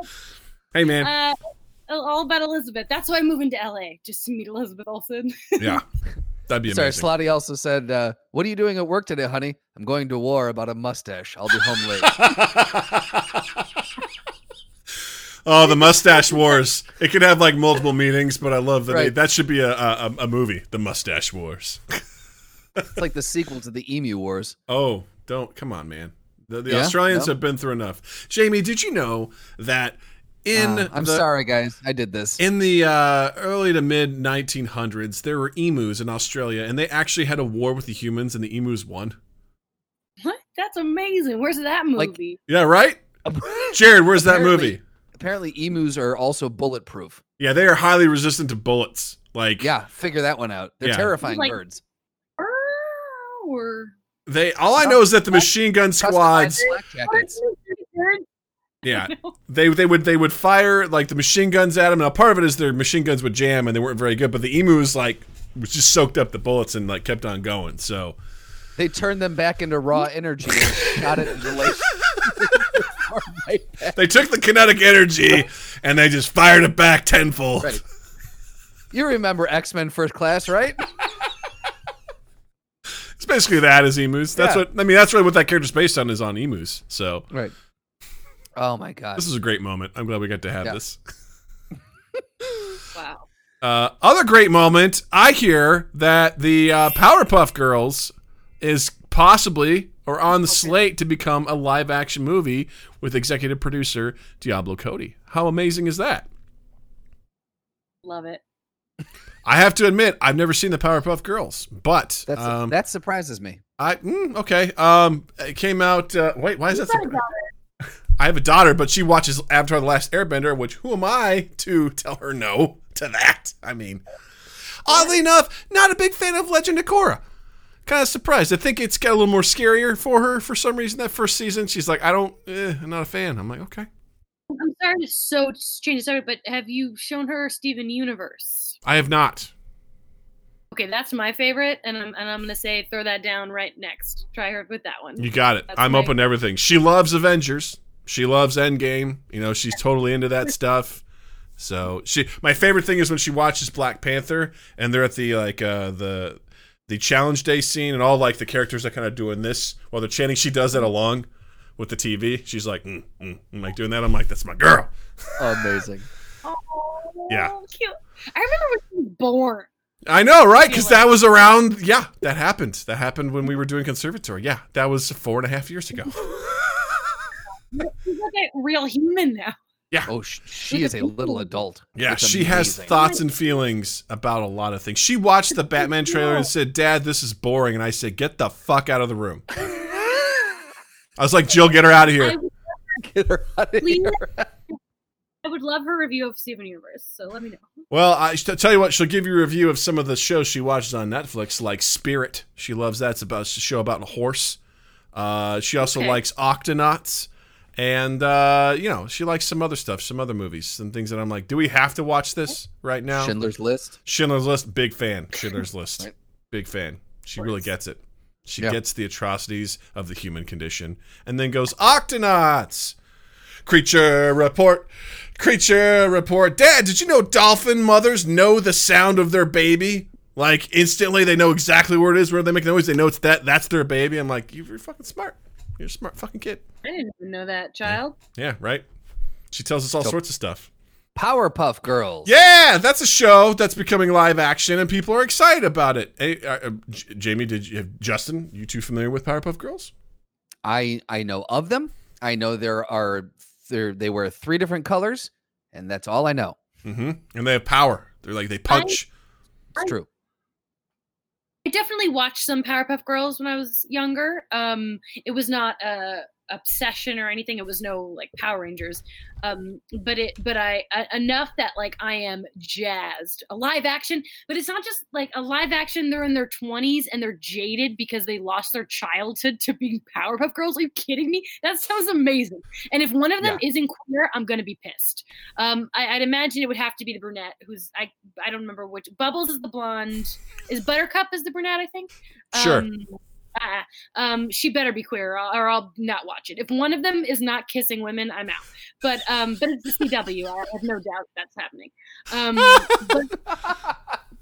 Hey, man. uh, all about Elizabeth. That's why I'm moving to LA just to meet Elizabeth Olsen. yeah, that'd be sorry, amazing. Slotty also said, uh, "What are you doing at work today, honey? I'm going to war about a mustache. I'll be home late." oh, the mustache wars. It could have like multiple meanings, but I love that. They, Right. that should be a, a a movie. The mustache wars. it's like the sequel to the Emu Wars. Oh, don't come on, man. The, the Yeah? Australians No? have been through enough. Jamie, did you know that in Uh, I'm the, sorry, guys. I did this. In the uh, early to mid 1900s, there were emus in Australia, and they actually had a war with the humans, and the emus won. what? That's amazing. Where's that Like- movie? Yeah, right? Jared, where's that movie? Apparently, emus are also bulletproof. Yeah, they are highly resistant to bullets. Like, Yeah, figure that one out. They're Yeah. terrifying Like- birds. or they. All I know is that the machine gun squads. flak jackets. Yeah, they they would they would fire like the machine guns at them. Now, part of it is their machine guns would jam, and they weren't very good. But the emus like was just soaked up the bullets and like kept on going. So They turned them back into raw energy and shot it into like. right they took the kinetic energy and they just fired it back tenfold. Right. You remember X Men First Class, right? It's basically that as emus. That's Yeah. what I mean. That's really what that character's based on is on emus. So Right. Oh my god. this is a great moment. I'm glad we got to have Yeah. this. Wow. Uh, other great moment. I hear that the uh, Powerpuff Girls is possibly or on the slate to become a live action movie with executive producer Diablo Cody. How amazing is that? Love it. I have to admit, I've never seen the Powerpuff Girls, but um, that surprises me. I mm, okay. Um, it came out. Uh, wait, why is that? got a surpri- I have a daughter, but she watches Avatar: The Last Airbender. Which who am I to tell her no to that? I mean, oddly enough, not a big fan of Legend of Korra. Kind of surprised. I think it's got a little more scarier for her for some reason. That first season, she's like, I don't, eh, I'm not a fan. I'm like, okay. I'm sorry to so change the subject, but have you shown her Steven Universe? I have not. Okay, that's my favorite, and I'm and I'm gonna say throw that down right next. Try her with that one. You got it. That's I'm open to everything. She loves Avengers. She loves Endgame. You know, she's totally into that stuff. So she, my favorite thing is when she watches Black Panther and they're at the like uh the the challenge day scene and all like the characters are kind of doing this while they're chanting. She does that along with the TV. She's like, mm, mm, mm, like doing that. I'm like, that's my girl. Amazing. Oh, Yeah. cute. I remember when she was born. I know, right? Because that was around. Yeah, that happened. That happened when we were doing conservatory. Yeah, that was four and a half years ago. She's like a real human now. Yeah. Oh, sh- she is a little adult. Yeah, It's she has thoughts and feelings about a lot of things. She watched the Batman trailer and said, "Dad, this is boring." And I said, "Get the fuck out of the room." I was like, "Jill, get her out of here." Get her out of here. I would love her review of Steven Universe. So let me know. Well, I tell you what, she'll give you a review of some of the shows she watches on Netflix, like Spirit. She loves that. It's about it's a show about a horse. Uh, she also Okay. likes Octonauts, and uh, you know, she likes some other stuff, some other movies, some things that I'm like, do we have to watch this right now? Schindler's List. Schindler's List, big fan. Schindler's List, Right. big fan. She really gets it. She Yeah. gets the atrocities of the human condition, and then goes Octonauts. Creature report. Creature report. Dad, did you know dolphin mothers know the sound of their baby? Like instantly, they know exactly where it is, where they make noise. They know it's that. That's their baby. I'm like, you're fucking smart. You're a smart fucking kid. I didn't even know that, child. Yeah, right. She tells us all So- sorts of stuff. Powerpuff Girls. Yeah, that's a show that's becoming live action, and people are excited about it. Hey, uh, uh, J- Jamie, did you have Justin? You two familiar with Powerpuff Girls? I I know of them. I know there are there they wear three different colors, and that's all I know. Mm-hmm. And they have power. They're like they punch. It's true. I definitely watched some Powerpuff Girls when I was younger. Um, it was not a obsession or anything. It was no like Power Rangers. Um, but it, but I uh, enough that like I am jazzed. A live action, but it's not just like a live action. They're in their twenties and they're jaded because they lost their childhood to being Powerpuff Girls. Are you kidding me? That sounds amazing. And if one of them isn't queer, I'm gonna be pissed. Um, I, I'd imagine it would have to be the brunette, who's I I don't remember which. Bubbles is the blonde. Is Buttercup is the brunette? I think. Sure. Um, uh, um, she better be queer, or I'll, or I'll not watch it. If one of them is not kissing women, I'm out. But um, but it's the CW. I have no doubt that's happening. Um, but,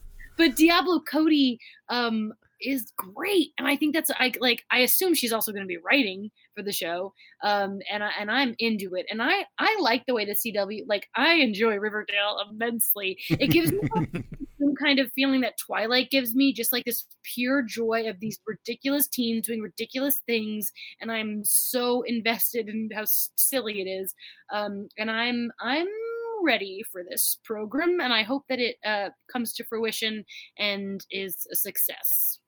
but Diablo Cody um is great, and I think that's I like. I assume she's also going to be writing for the show. Um, and I and I'm into it, and I I like the way the CW like I enjoy Riverdale immensely. It gives me some kind of feeling that Twilight gives me, just like this pure joy of these ridiculous teens doing ridiculous things, and I'm so invested in how silly it is. Um, and I'm I'm ready for this program, and I hope that it uh, comes to fruition and is a success.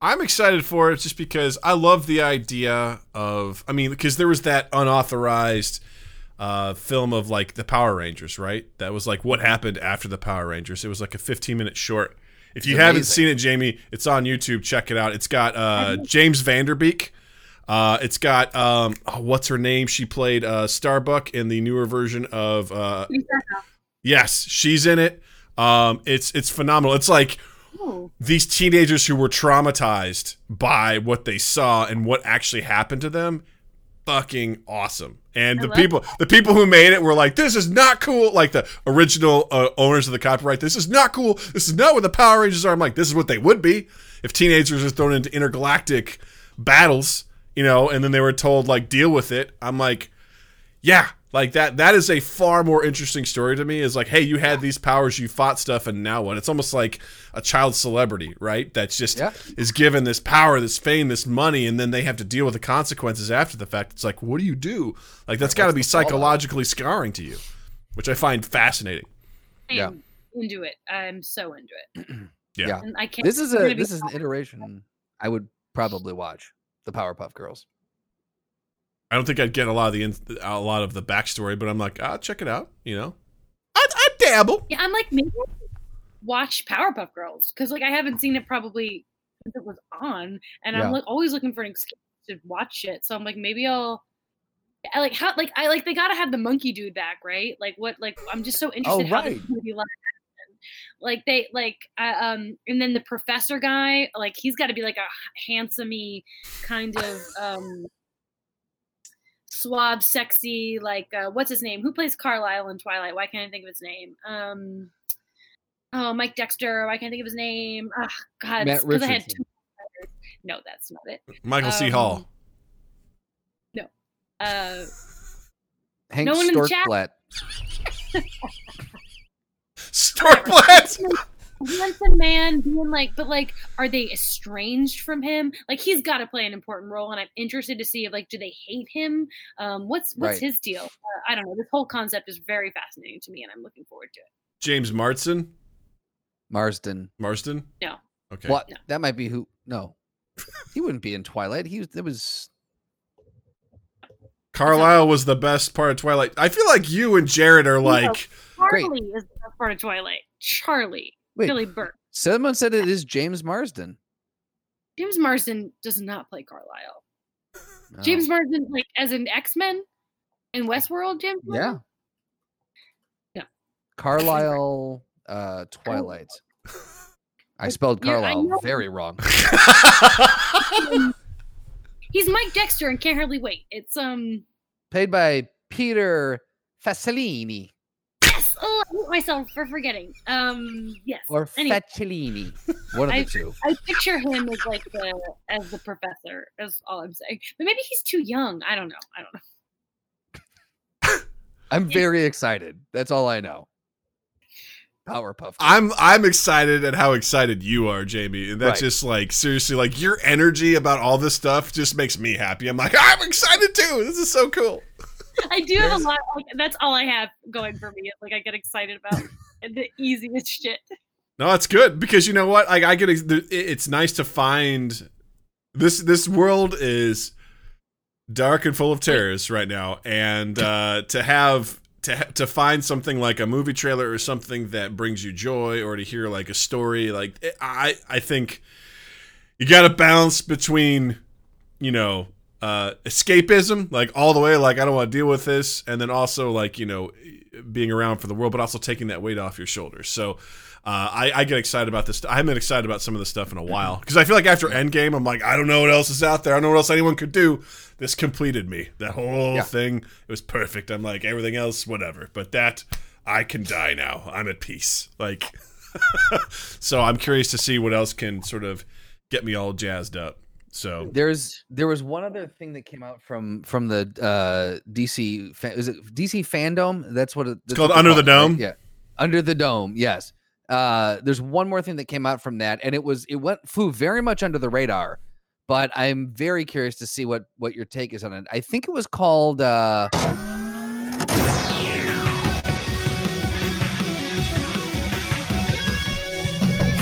I'm excited for it just because I love the idea of. I mean, because there was that unauthorized uh, film of like the Power Rangers, right? That was like what happened after the Power Rangers. It was like a 15 minute short. If you It's haven't amazing. seen it, Jamie, it's on YouTube. Check it out. It's got uh, James Van Der Beek. Uh, it's got um, oh, what's her name? She played uh, Starbuck in the newer version of uh, Yes, she's in it. Um, it's it's phenomenal. It's like Oh, these teenagers who were traumatized by what they saw and what actually happened to them. Fucking awesome. And the people, the people who made it were like, "This is not cool." Like the original uh, owners of the copyright, "This is not cool. This is not what the Power Rangers are." I'm like, "This is what they would be if teenagers are thrown into intergalactic battles." You know, and then they were told like, "Deal with it." I'm like, yeah, like that. That is a far more interesting story to me. Is like, hey, you had these powers, you fought stuff, and now what? It's almost like a child celebrity, right? That's just Yeah. is given this power, this fame, this money, and then they have to deal with the consequences after the fact. It's like, what do you do? Like that's got to be what's the fallout? psychologically scarring to you, which I find fascinating. I'm Yeah. into it. I'm so into it. Yeah. Yeah. I can't. This is a this is an iteration I would probably watch. The Powerpuff Girls. I don't think I'd get a lot of the in- a lot of the backstory, but I'm like, I'll check it out. You know, I I dabble. Yeah, I'm like maybe watch Powerpuff Girls because like I haven't seen it probably since it was on, and Yeah. I'm like always looking for an excuse to watch it. So I'm like maybe I'll. I like how like I like they gotta have the monkey dude back, right? Like what like I'm just so interested how this right. movie live action. Like they like uh, um and then the professor guy like he's got to be like a handsomey kind of um suave, sexy like uh, what's his name? Who plays Carlisle in Twilight? Why can't I think of his name? Um oh Mike Dexter. I can't I think of his name. Oh, God, Matt because I had two. No, that's not it. Michael C. Um, Hall. Uh, Hank no one in the chat? Storkblatt. Stormblatt. handsome man being like, but like, are they estranged from him? Like, he's got to play an important role, and I'm interested to see if like, do they hate him? Um, what's what's Right. his deal? Uh, I don't know. This whole concept is very fascinating to me, and I'm looking forward to it. James Marsden. Marsden. Marsden. No. Okay. What? No. That might be who. No, he wouldn't be in Twilight. He was. It was. Carlisle was the best part of Twilight. I feel like you and Jared are like. Great. Charlie is the best part of Twilight. Charlie, Wait. Billy Burke. Someone said it is James Marsden. James Marsden does not play Carlisle. No. James Marsden, like as an X Men in Westworld, James. Yeah. Marsden? Carlisle. Uh, Twilight. I spelled Yeah, I Carlisle very wrong. He's Mike Dexter and can't hardly wait. It's um. Played by Peter Facinelli Yes. Oh, I hate myself for forgetting. Um. Yes. or Anyway. Facinelli. One of the I- two. I picture him as like the as the professor. Is all I'm saying. But maybe he's too young. I don't know. I don't know. I'm very excited. That's all I know. Powerpuff. I'm I'm excited at how excited you are, Jamie. And that's Right. just like seriously, like your energy about all this stuff just makes me happy. I'm like, I'm excited too. This is so cool. I do have a lot. Like, that's all I have going for me. Like I get excited about the easiest shit. No, that's good because you know what? Like I get it's nice to find this this world is dark and full of terrors right now and uh to have to ha- to find something like a movie trailer or something that brings you joy or to hear like a story like it- I I think you got to balance between you know uh escapism like all the way like I don't want to deal with this and then also like you know being around for the world but also taking that weight off your shoulders. So uh, I, I get excited about this. I haven't been excited about some of this stuff in a while because I feel like after Endgame, I'm like, I don't know what else is out there. I don't know what else anyone could do. This completed me. That whole Yeah. thing, it was perfect. I'm like, everything else, whatever. But that, I can die now. I'm at peace. Like, so I'm curious to see what else can sort of get me all jazzed up. So There's there was one other thing that came out from from the uh DC fa- is it DC fandom? That's what it, that's called what Under call the it, right? Dome? Yeah, Under the Dome. Yes. Uh, there's one more thing that came out from that, and it was it went flew very much under the radar. But I'm very curious to see what what your take is on it. I think it was called. uh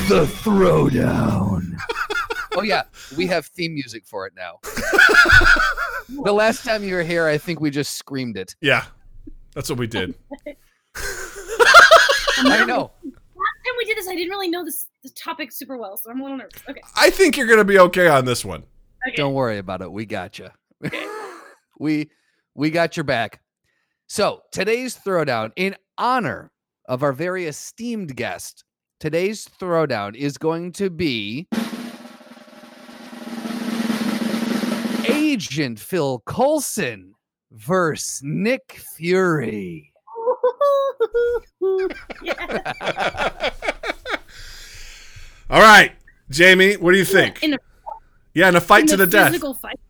The Throwdown. oh yeah, we have theme music for it now. the last time you were here, I think we just screamed it. yeah, that's what we did. I know. Last time we did this, I didn't really know this the topic super well, so I'm a little nervous. Okay. I think you're gonna be okay on this one. Okay. Don't worry about it. We got you. we we got your back. So today's throwdown, in honor of our very esteemed guest, today's throwdown is going to be Agent Phil Coulson versus Nick Fury. All right, Jamie, what do you think? In a, Yeah, in a fight in to a the death. fight.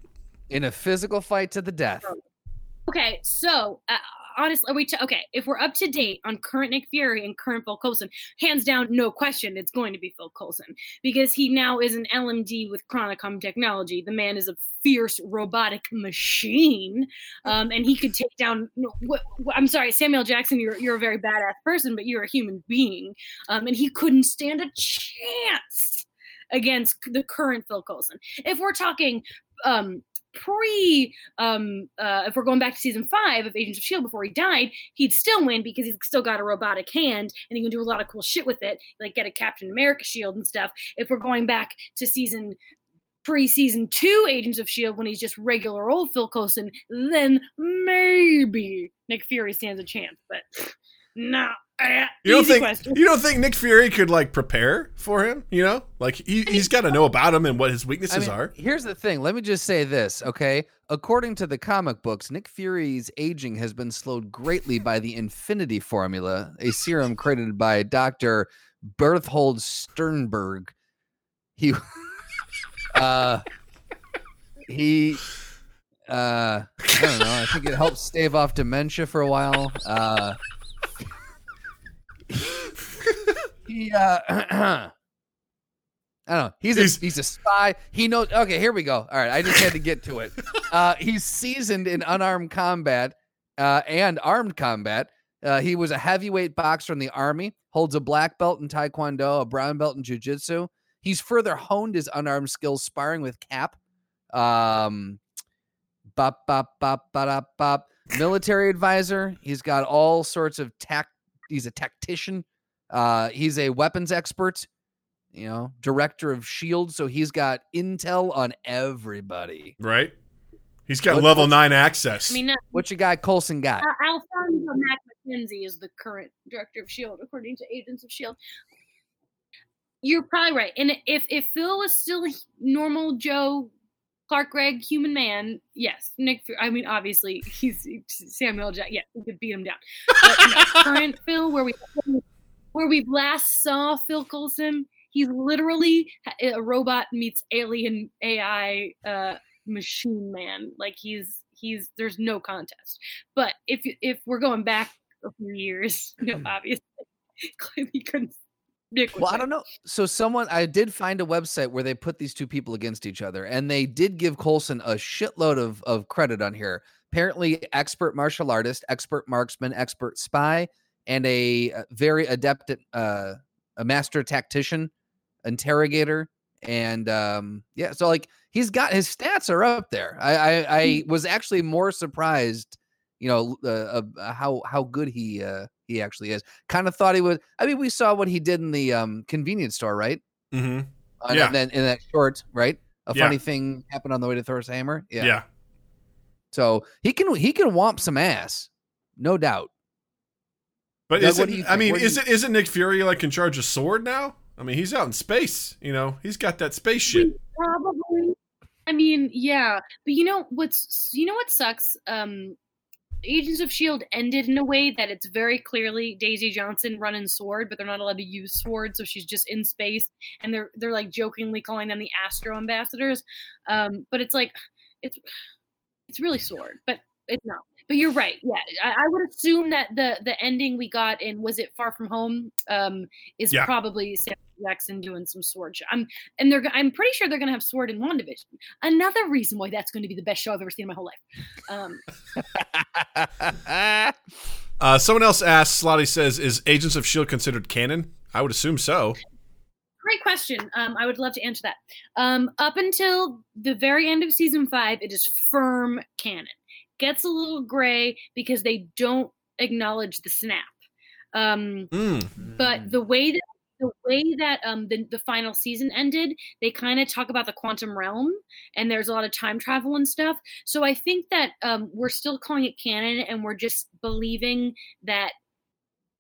In a physical fight to the death. Okay, so uh, honestly, are we t- okay? If we're up to date on current Nick Fury and current Phil Coulson, hands down, no question, it's going to be Phil Coulson because he now is an LMD with Chronicom technology. The man is a fierce robotic machine, um, and he could take down. I'm sorry, Samuel Jackson, you're you're a very badass person, but you're a human being, um, and he couldn't stand a chance against the current Phil Coulson. If we're talking. Um, pre um uh if we're going back to season five of agents of shield before he died he'd still win because he's still got a robotic hand and he can do a lot of cool shit with it like get a captain america shield and stuff if we're going back to season pre-season two agents of shield when he's just regular old phil coulson then maybe nick fury stands a chance but no uh, You don't think question. you don't think Nick Fury could like prepare for him? You know, like he, he's got to know about him and what his I weaknesses mean, are. Here's the thing. Let me just say this, okay? According to the comic books, Nick Fury's aging has been slowed greatly by the Infinity Formula, a serum created by Dr. Berthold Sternberg. He uh he uh I don't know. I think it helps stave off dementia for a while. Uh he uh I don't know. He's a, He's- he's, a spy. He knows. Okay, here we go. All right, I just had to get to it. Uh, he's seasoned in unarmed combat uh, and armed combat. Uh, he was a heavyweight boxer in the army. Holds a black belt in taekwondo, a brown belt in jujitsu. He's further honed his unarmed skills sparring with Cap. Um, bop bop bop bop bop. Military advisor. He's got all sorts of tact. He's a tactician. Uh, he's a weapons expert you know, director of Shield, so he's got intel on everybody. right? He's got What- level nine access. I mean, uh, What you got, Coulson got? Al- Alphonso Mack Mackenzie is the current director of Shield, according to Agents of Shield. You're probably right. And if if Phil was still a normal Joe Clark Gregg human man, yes, Nick. I mean, obviously he's Samuel Jackson. Yes, we could beat him down. But current Phil, where we where we last saw Phil Coulson, he's literally a robot meets alien AI uh, machine man. Like he's he's there's no contest. But if if we're going back a few years, no, obviously, clearly couldn't. Nick Well, I don't know. So someone I did find a website where they put these two people against each other, and they did give Coulson a shitload of of credit on here. Apparently, expert martial artist, expert marksman, expert spy, and a uh, very adept at uh, a master tactician, interrogator, and um, yeah. So like he's got his stats are up there. I I, I was actually more surprised, you know, uh, uh, how how good he uh, he actually is. Kind of thought he was. I mean, we saw what he did in the um, convenience store, right? Mm-hmm. Uh, Yeah. And then in that short, right? A Yeah. funny thing happened on the way to Thor's hammer. Yeah. Yeah. So he can he can womp some ass, no doubt. But is what it, do you I mean, is you- it isn't Nick Fury like in charge of Sword now? I mean, he's out in space. You know, he's got that space shit. Probably. I mean, yeah, but you know what's you know what sucks? Um, Agents of Shield ended in a way that it's very clearly Daisy Johnson running sword, but they're not allowed to use sword, so she's just in space, and they're they're like jokingly calling them the Astro Ambassadors. Um, but it's like it's it's really sword, but it's not. But you're right. Yeah, I, I would assume that the the ending we got in was it Far From Home um, is Yeah. probably Sam Jackson doing some sword. Shit. I'm and they're I'm pretty sure they're gonna have sword in WandaVision. Another reason why that's going to be the best show I've ever seen in my whole life. Um, Uh, someone else asked. Slotty says, "Is Agents of Shield considered canon?" I would assume so. great question. Um, I would love to answer that. Um, up until the very end of season five, it is firm canon. Gets a little gray because they don't acknowledge the snap. Um, Mm. but the way that the way that um the, the final season ended they kind of talk about the quantum realm and there's a lot of time travel and stuff. So i think that um we're still calling it canon and we're just believing that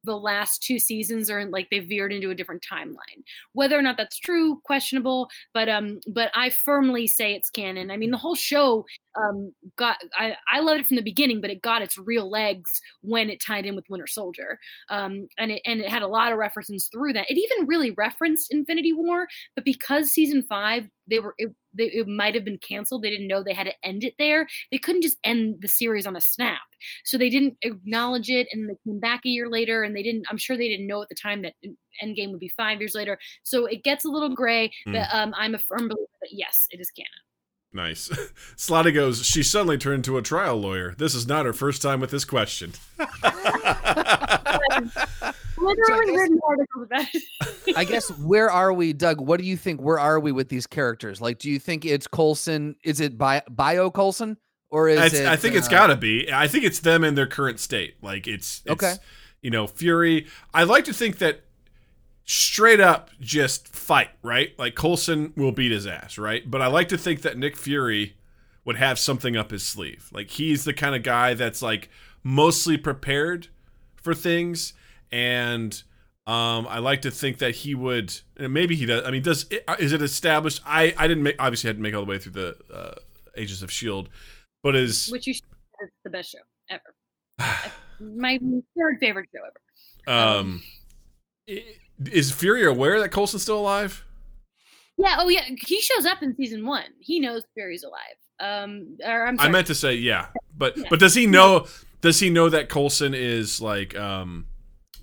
the last two seasons are like they veered into a different timeline. Whether or not that's true questionable but um but i firmly say it's canon. I mean the whole show um got i i loved it from the beginning but it got its real legs when it tied in with winter soldier. Um, and it and it had a lot of references through that. It even really referenced Infinity War, but because season five they were it, they, it might have been canceled. They didn't know they had to end it there. They couldn't just end the series on a snap, so they didn't acknowledge it. And they came back a year later, and they didn't. I'm sure they didn't know at the time that Endgame would be five years later. So it gets a little gray, but um, I'm a firm believer that yes, it is canon. Nice. Slotty goes. She suddenly turned into a trial lawyer. This is not her first time with this question. Literally guess- written articles about it. I guess where are we, Doug? What do you think? Where are we with these characters? Like, do you think it's Coulson? Is it bio, bio Coulson or is It's- it? I think it's uh, got to be. I think it's them in their current state. Like it's, it's Okay. You know, Fury. I like to think that straight up just fight, right? Like Coulson will beat his ass, right? But I like to think that Nick Fury would have something up his sleeve. Like he's the kind of guy that's like mostly prepared for things and um, I like to think that he would, and maybe he does. I mean, does it, is it established? I I didn't make obviously I didn't make all the way through the uh, Agents of Shield, but is which you should it's the best show ever. My third favorite show ever. Um, i- is Fury aware that Coulson's still alive? Yeah. Oh, yeah. He shows up in season one. He knows Fury's alive. Um, or I'm I meant to say yeah, but Yeah. but does he know? Does he know that Coulson is like um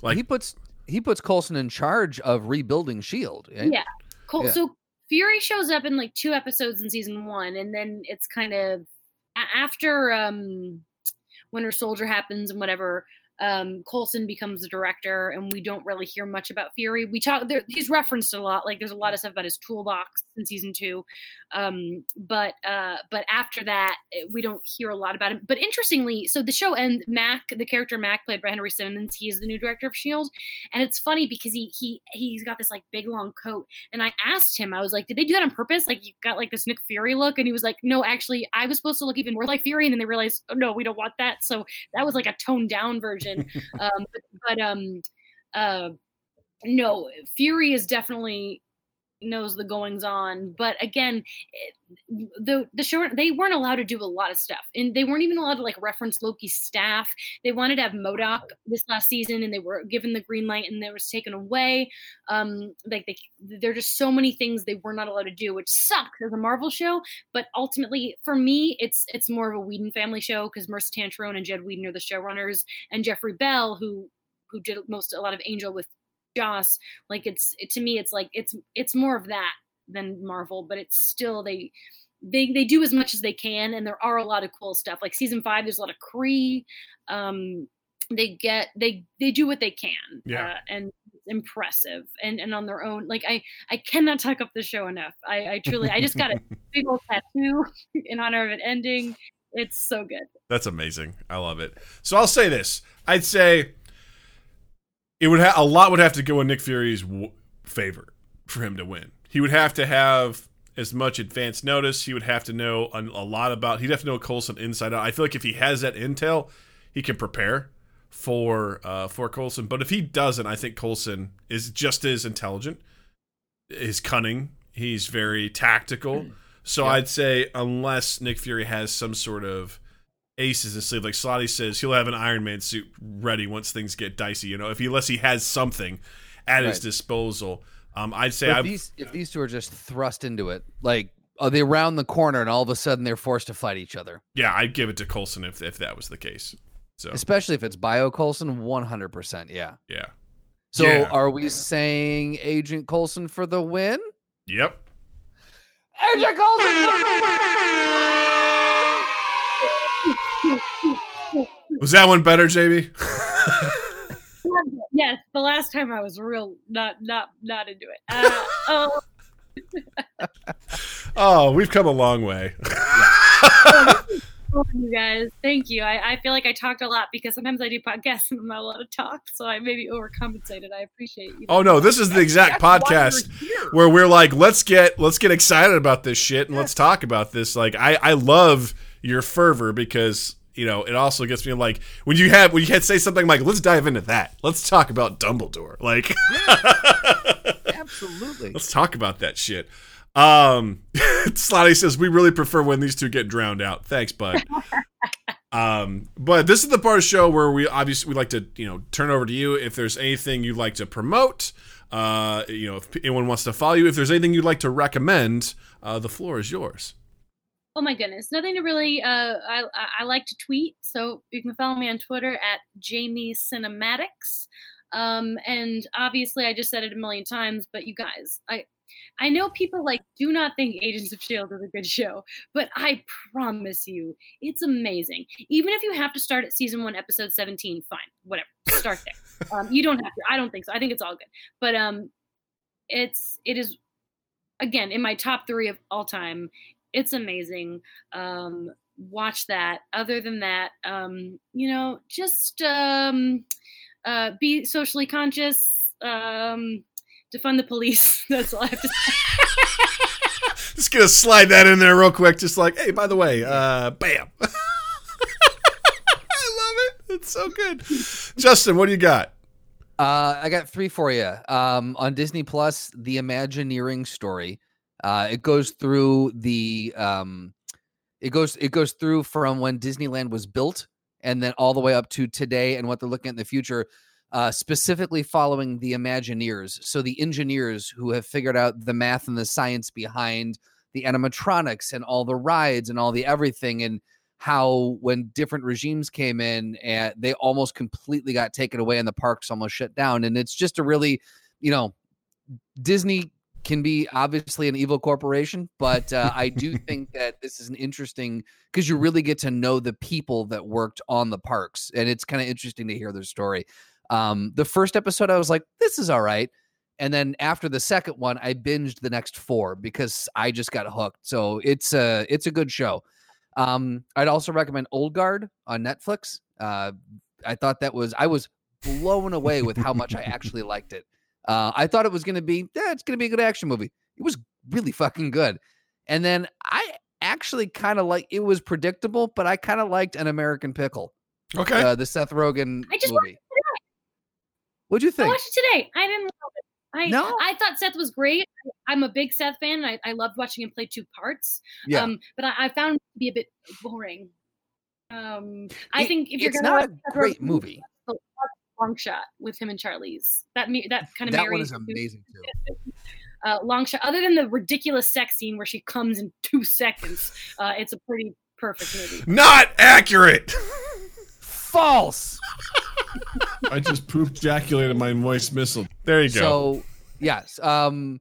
like he puts he puts Coulson in charge of rebuilding Shield. right? Yeah. Col- Yeah. So Fury shows up in like two episodes in season one, and then it's kind of after um, Winter Soldier happens and whatever. Um, Coulson becomes the director, and we don't really hear much about Fury. We talk; there, he's referenced a lot. Like there's a lot of stuff about his toolbox in season two, um, but uh, but after that, eh, we don't hear a lot about him. But interestingly, so the show and Mack, the character Mack, played by Henry Simmons, he is the new director of Shield, and it's funny because he he he's got this like big long coat and I asked him, I was like, did they do that on purpose? Like, you got like this Nick Fury look? And he was like, no, actually, I was supposed to look even more like Fury. And then they realized, oh, no, we don't want that. So that was like a toned down version. um, but, but, um, uh, no, Fury is definitely knows the goings on. But again, the the show they weren't allowed to do a lot of stuff, and they weren't even allowed to like reference Loki's staff. They wanted to have MODOK this last season, and they were given the green light, and it was taken away. Um, like they, there are just so many things they were not allowed to do, which sucks as a Marvel show. But ultimately, for me, it's it's more of a Whedon family show because Maurissa Tancharoen and Jed Whedon are the showrunners, and Jeffrey Bell, who who did most a lot of Angel with Joss. Like it's it, to me, it's like it's it's more of that than Marvel, but it's still they they they do as much as they can, and there are a lot of cool stuff. Like season five, there's a lot of Kree. Um, they get they they do what they can, Yeah. uh, and impressive. And and on their own, like I I cannot talk up the show enough. I I truly I just got a big old tattoo in honor of it ending. It's so good. That's amazing. I love it. So I'll say this. I'd say it would have a lot would have to go in Nick Fury's w- favor for him to win. He would have to have as much advance notice. He would have to know a, a lot about. He'd have to know Coulson inside out. I feel like if he has that intel, he can prepare for uh, for Coulson. But if he doesn't, I think Coulson is just as intelligent, is cunning. He's very tactical. So Yeah. I'd say unless Nick Fury has some sort of aces in sleeve, like Slotty says, he'll have an Iron Man suit ready once things get dicey. You know, if he unless he has something at his disposal. Um, I'd say if these if these two are just thrust into it, like are they round the corner and all of a sudden they're forced to fight each other? yeah, I'd give it to Coulson if if that was the case. So Especially if it's Bio Coulson, one hundred percent, yeah. yeah, So Yeah. are we saying Agent Coulson for the win? yep. Agent Coulson. Was that one better, JB? Yes, the last time I was real not not not into it. Uh, oh, oh, we've come a long way. you guys, thank you. I, I feel like I talked a lot because sometimes I do podcasts and I'm not allowed to talk, so I maybe overcompensated. I appreciate you. oh no, this is the exact podcast where we're like, let's get let's get excited about this shit and let's talk about this. Like, I I love your fervor because you know it also gets me like when you have when you had say something like, let's dive into that. Let's talk about Dumbledore. Like, Absolutely. let's talk about that shit. Um, Slotty says we really prefer when these two get drowned out. Thanks, bud. Um, but this is the part of the show where we obviously we like to you know turn over to you if there's anything you'd like to promote. Uh, you know, if anyone wants to follow you, if there's anything you'd like to recommend, uh, the floor is yours. Oh my goodness, nothing to really. Uh, I I- like to tweet, so you can follow me on Twitter at Jamie Cinematics. Um, and obviously, I just said it a million times, but you guys, I I know people like do not think Agents of Shield is a good show, but I promise you, it's amazing. Even if you have to start at season one, episode seventeen, fine, whatever, start there. um, you don't have to. I don't think so. I think it's all good, but um, it's it is again in my top three of all time it's amazing um watch that other than that um you know just um uh be socially conscious um defund the police that's all i have to say Just gonna slide that in there real quick, just like, hey, by the way, uh, bam. I love it. It's so good. Justin, what do you got? Uh, I got three for you. Um, on Disney Plus, The Imagineering Story. Uh, it goes through the um, it goes it goes through from when Disneyland was built, and then all the way up to today, and what they're looking at in the future. uh, specifically following the Imagineers. So the engineers who have figured out the math and the science behind the animatronics and all the rides and all the everything and how when different regimes came in and they almost completely got taken away and the parks almost shut down and it's just a really you know disney can be obviously an evil corporation but uh, i do think that this is an interesting because you really get to know the people that worked on the parks and it's kind of interesting to hear their story um the first episode i was like this is all right and then after the second one i binged the next four because i just got hooked so it's a it's a good show um, I'd also recommend Old Guard on Netflix. Uh, I thought that was I was blown away with how much I actually liked it. Uh, I thought it was going to be yeah, it's going to be a good action movie. It was really fucking good. And then I actually kind of like it was predictable, but I kind of liked An American Pickle, Okay. uh, the Seth Rogen I just movie. What'd you think? I watched it today. I didn't love it. I No? I thought Seth was great. I'm a big Seth fan. I, I loved watching him play two parts. Yeah. Um, but I, I found it to be a bit boring. Um, I It- think if you're it's gonna not watch a Seth great Rogen, movie. Watch Long Shot with him and Charlize. That me that kind of That one is amazing too. Uh, long shot. Other than the ridiculous sex scene where she comes in two seconds, uh, it's a pretty perfect movie. Not accurate. False. I just poop ejaculated my moist missile. There you go. So yes, um,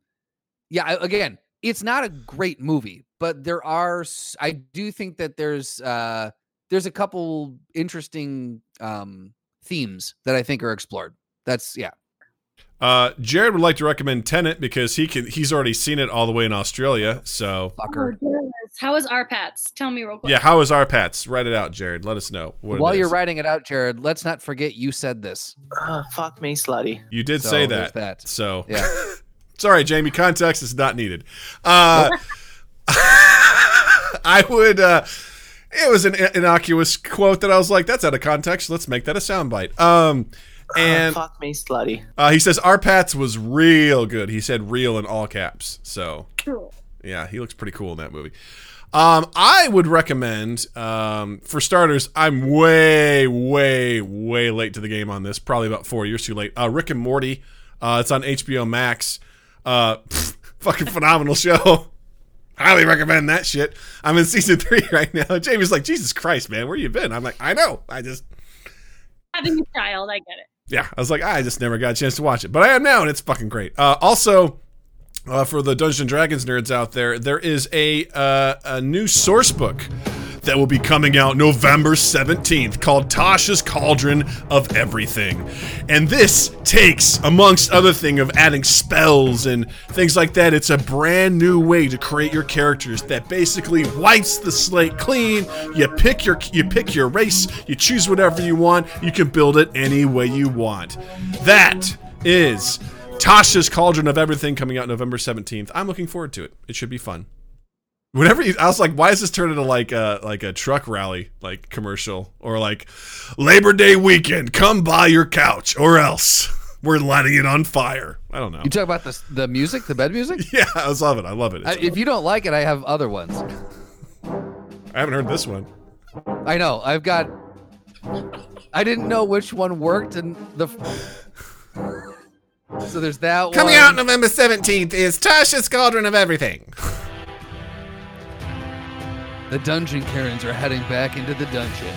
yeah. Again, it's not a great movie, but there are. I do think that there's uh, there's a couple interesting um, themes that I think are explored. That's yeah. uh, Jared would like to recommend Tenet because he can. He's already seen it all the way in Australia. So Fucker. Oh. How is R-Patz? Tell me real quick. yeah, how is R-Patz? Write it out, Jared. Let us know. What While you're writing it out, Jared, let's not forget you said this. Oh, fuck me, slutty. you did So say that. that. So Yeah. sorry, Jamie. Context is not needed. Uh, I would. Uh, it was an innocuous quote that I was like, "That's out of context. Let's make that a soundbite." Um, and oh, fuck me, slutty. uh, he says R-Patz was real good. He said "real" in all caps. So Cool. yeah, he looks pretty cool in that movie. Um, I would recommend, um, for starters, I'm way, way, way late to the game on this. Probably about four years too late. Uh, Rick and Morty. Uh, it's on HBO Max. Uh, fucking phenomenal show. Highly recommend that shit. I'm in season three right now. Jamie's like, Jesus Christ, man, where you been? I'm like, I know. I just, Having a child, I get it. yeah, I was like, I just never got a chance to watch it, but I am now, and it's fucking great. Uh, also, uh, for the Dungeons and Dragons nerds out there, there is a uh, a new source book that will be coming out November 17th called Tasha's Cauldron of Everything. And this takes, amongst other thing of adding spells and things like that, it's a brand new way to create your characters that basically wipes the slate clean. You pick your you pick your race, you choose whatever you want, you can build it any way you want. That is Tasha's Cauldron of Everything coming out November 17th. I'm looking forward to it. It should be fun. Whenever you, I was like, why is this turn into like a like a truck rally like commercial or like Labor Day weekend? Come buy your couch or else we're lighting it on fire. I don't know. You talk about the the music, the bed music. Yeah, I was love it. I love it. I, if you don't like it, I have other ones. I haven't heard this one. I know. I've got. I didn't know which one worked, and the. So there's that Coming one. out November 17th is Tasha's Cauldron of Everything. The dungeon Karens are heading back into the dungeon.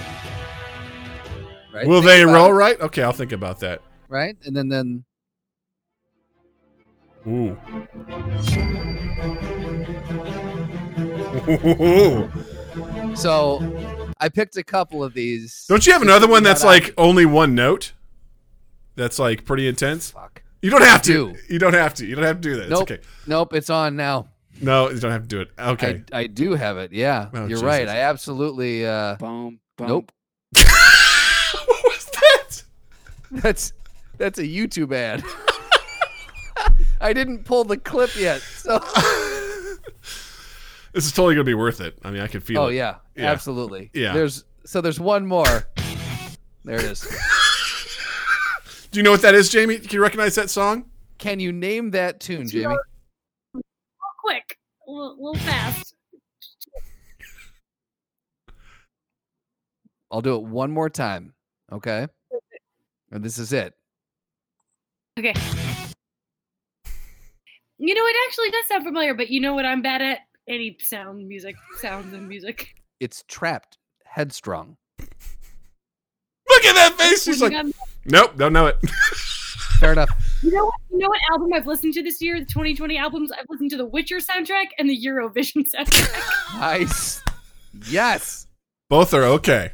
Right? Will Think they roll it, right? Okay, I'll think about that. Right, and then then Ooh. so I picked a couple of these. Don't you have another one that's out. like only one note? That's like pretty intense. Fuck. You don't have to. do. You don't have to. You don't have to do that. It's Nope. okay. Nope, it's on now. No, you don't have to do it. Okay. I, I do have it. Yeah, Oh, you're right. I absolutely. uh Boom, boom. Nope. what was that? That's that's a YouTube ad. I didn't pull the clip yet. So This is totally gonna be worth it. I mean, I can feel Oh it. yeah, Yeah. absolutely. Yeah. There's so there's one more. There it is. Do you know what that is, Jamie? Can you recognize that song? Can you name that tune, Jamie? Real quick, a little, little fast. I'll do it one more time. Okay. And this is it. Okay. You know, it actually does sound familiar, but you know what I'm bad at? Any sound, music, sounds, and music. It's Trapt, headstrong. Look at that face. She's like, nope, don't know it. Fair enough. you know what? You know what album I've listened to this year? The 2020 albums. I've listened to the Witcher soundtrack and the Eurovision soundtrack. Nice. Yes. Both are okay.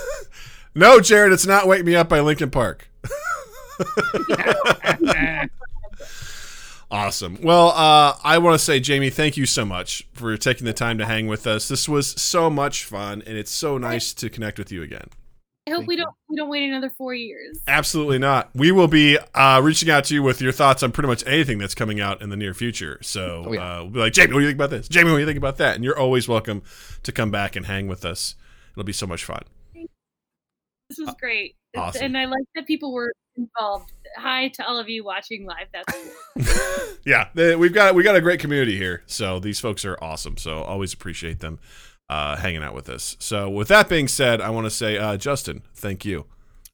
no, Jared, it's not "Wake Me Up" by Linkin Park. awesome. Well, uh, I want to say, Jamie, thank you so much for taking the time to hang with us. This was so much fun, and it's so nice to connect with you again. I hope Thank we you. don't we don't wait another four years. Absolutely not. We will be uh, reaching out to you with your thoughts on pretty much anything that's coming out in the near future. So Oh, yeah. uh, we'll be like, Jamie, what do you think about this? Jamie, what do you think about that? And you're always welcome to come back and hang with us. It'll be so much fun. This was great, It's- awesome. and I like that people were involved. Hi to all of you watching live. That's yeah, they- we've got we got a great community here. So these folks are awesome. So always appreciate them uh, hanging out with us. So with that being said, I want to say, uh, Justin, thank you.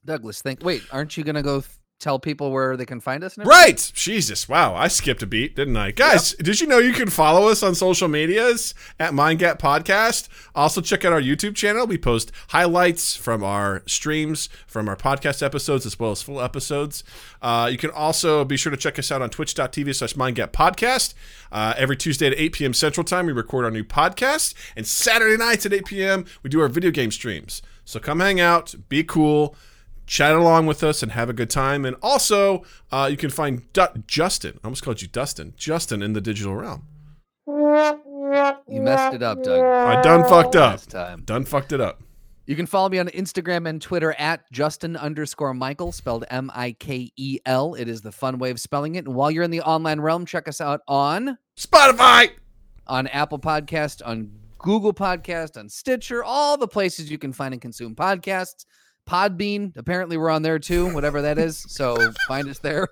Douglas, think. Wait, aren't you gonna go th- tell people where they can find us? Now? Right. Jesus. Wow. I skipped a beat, didn't I? Guys, did you know you can follow us on social medias at MindGap Podcast? Also, check out our YouTube channel. We post highlights from our streams, from our podcast episodes, as well as full episodes. Uh, you can also be sure to check us out on twitch.tv slash MindGap Podcast. Uh, every Tuesday at 8 p.m. Central Time, we record our new podcast. And Saturday nights at 8 p.m., we do our video game streams. So come hang out, be cool chat along with us and have a good time. And also, uh, you can find Du- Justin. I almost called you Dustin. Justin in the digital realm. You messed it up, Doug. I done fucked up. Last time. Done fucked it up. You can follow me on Instagram and Twitter at Justin underscore Michael, spelled M I K E L. It is the fun way of spelling it. And while you're in the online realm, check us out on Spotify. on Apple Podcast, on Google Podcast, on Stitcher, all the places you can find and consume podcasts. Podbean, apparently we're on there too, whatever that is. So find us there.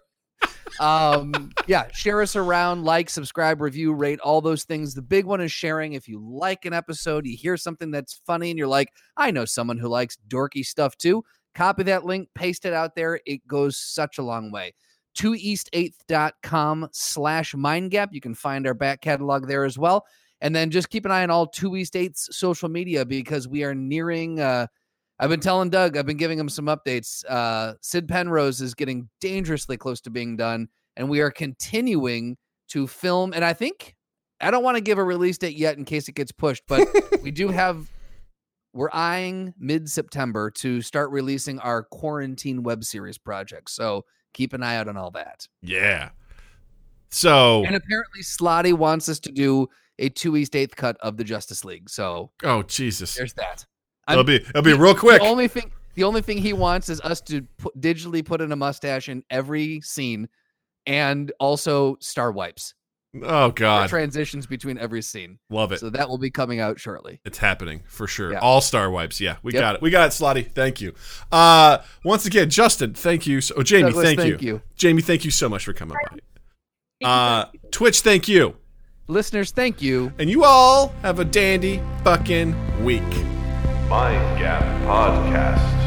Um, yeah, share us around, like, subscribe, review, rate, all those things. The big one is sharing. If you like an episode, you hear something that's funny, and you're like, I know someone who likes dorky stuff too. Copy that link, paste it out there. It goes such a long way. 2east8th.com slash mindgap. You can find our back catalog there as well. And then just keep an eye on all Two East Eighth's social media because we are nearing. Uh, I've been telling Doug, I've been giving him some updates. Uh, Sid Penrose is getting dangerously close to being done, and we are continuing to film. And I think I don't want to give a release date yet in case it gets pushed, but we do have. We're eyeing mid September to start releasing our quarantine web series project. So keep an eye out on all that. Yeah. So, And apparently, Slotty wants us to do a two East Eighth cut of the Justice League. So oh Jesus, there's that. It'll be it'll be real quick. The only thing, the only thing he wants is us to put, digitally put in a mustache in every scene, and also star wipes Oh God, transitions between every scene. love it. So that will be coming out shortly. It's happening for sure. Yeah. All star wipes. Yeah, we Yep. got it. We got it, Slotty. Thank you. Uh, once again, Justin, thank you. So, oh, Jamie, Douglas, thank, thank you. you. Jamie, thank you so much for coming by. Thank Uh. Twitch, thank you. Listeners, thank you. And you all have a dandy fucking week. Mind Gap Podcast.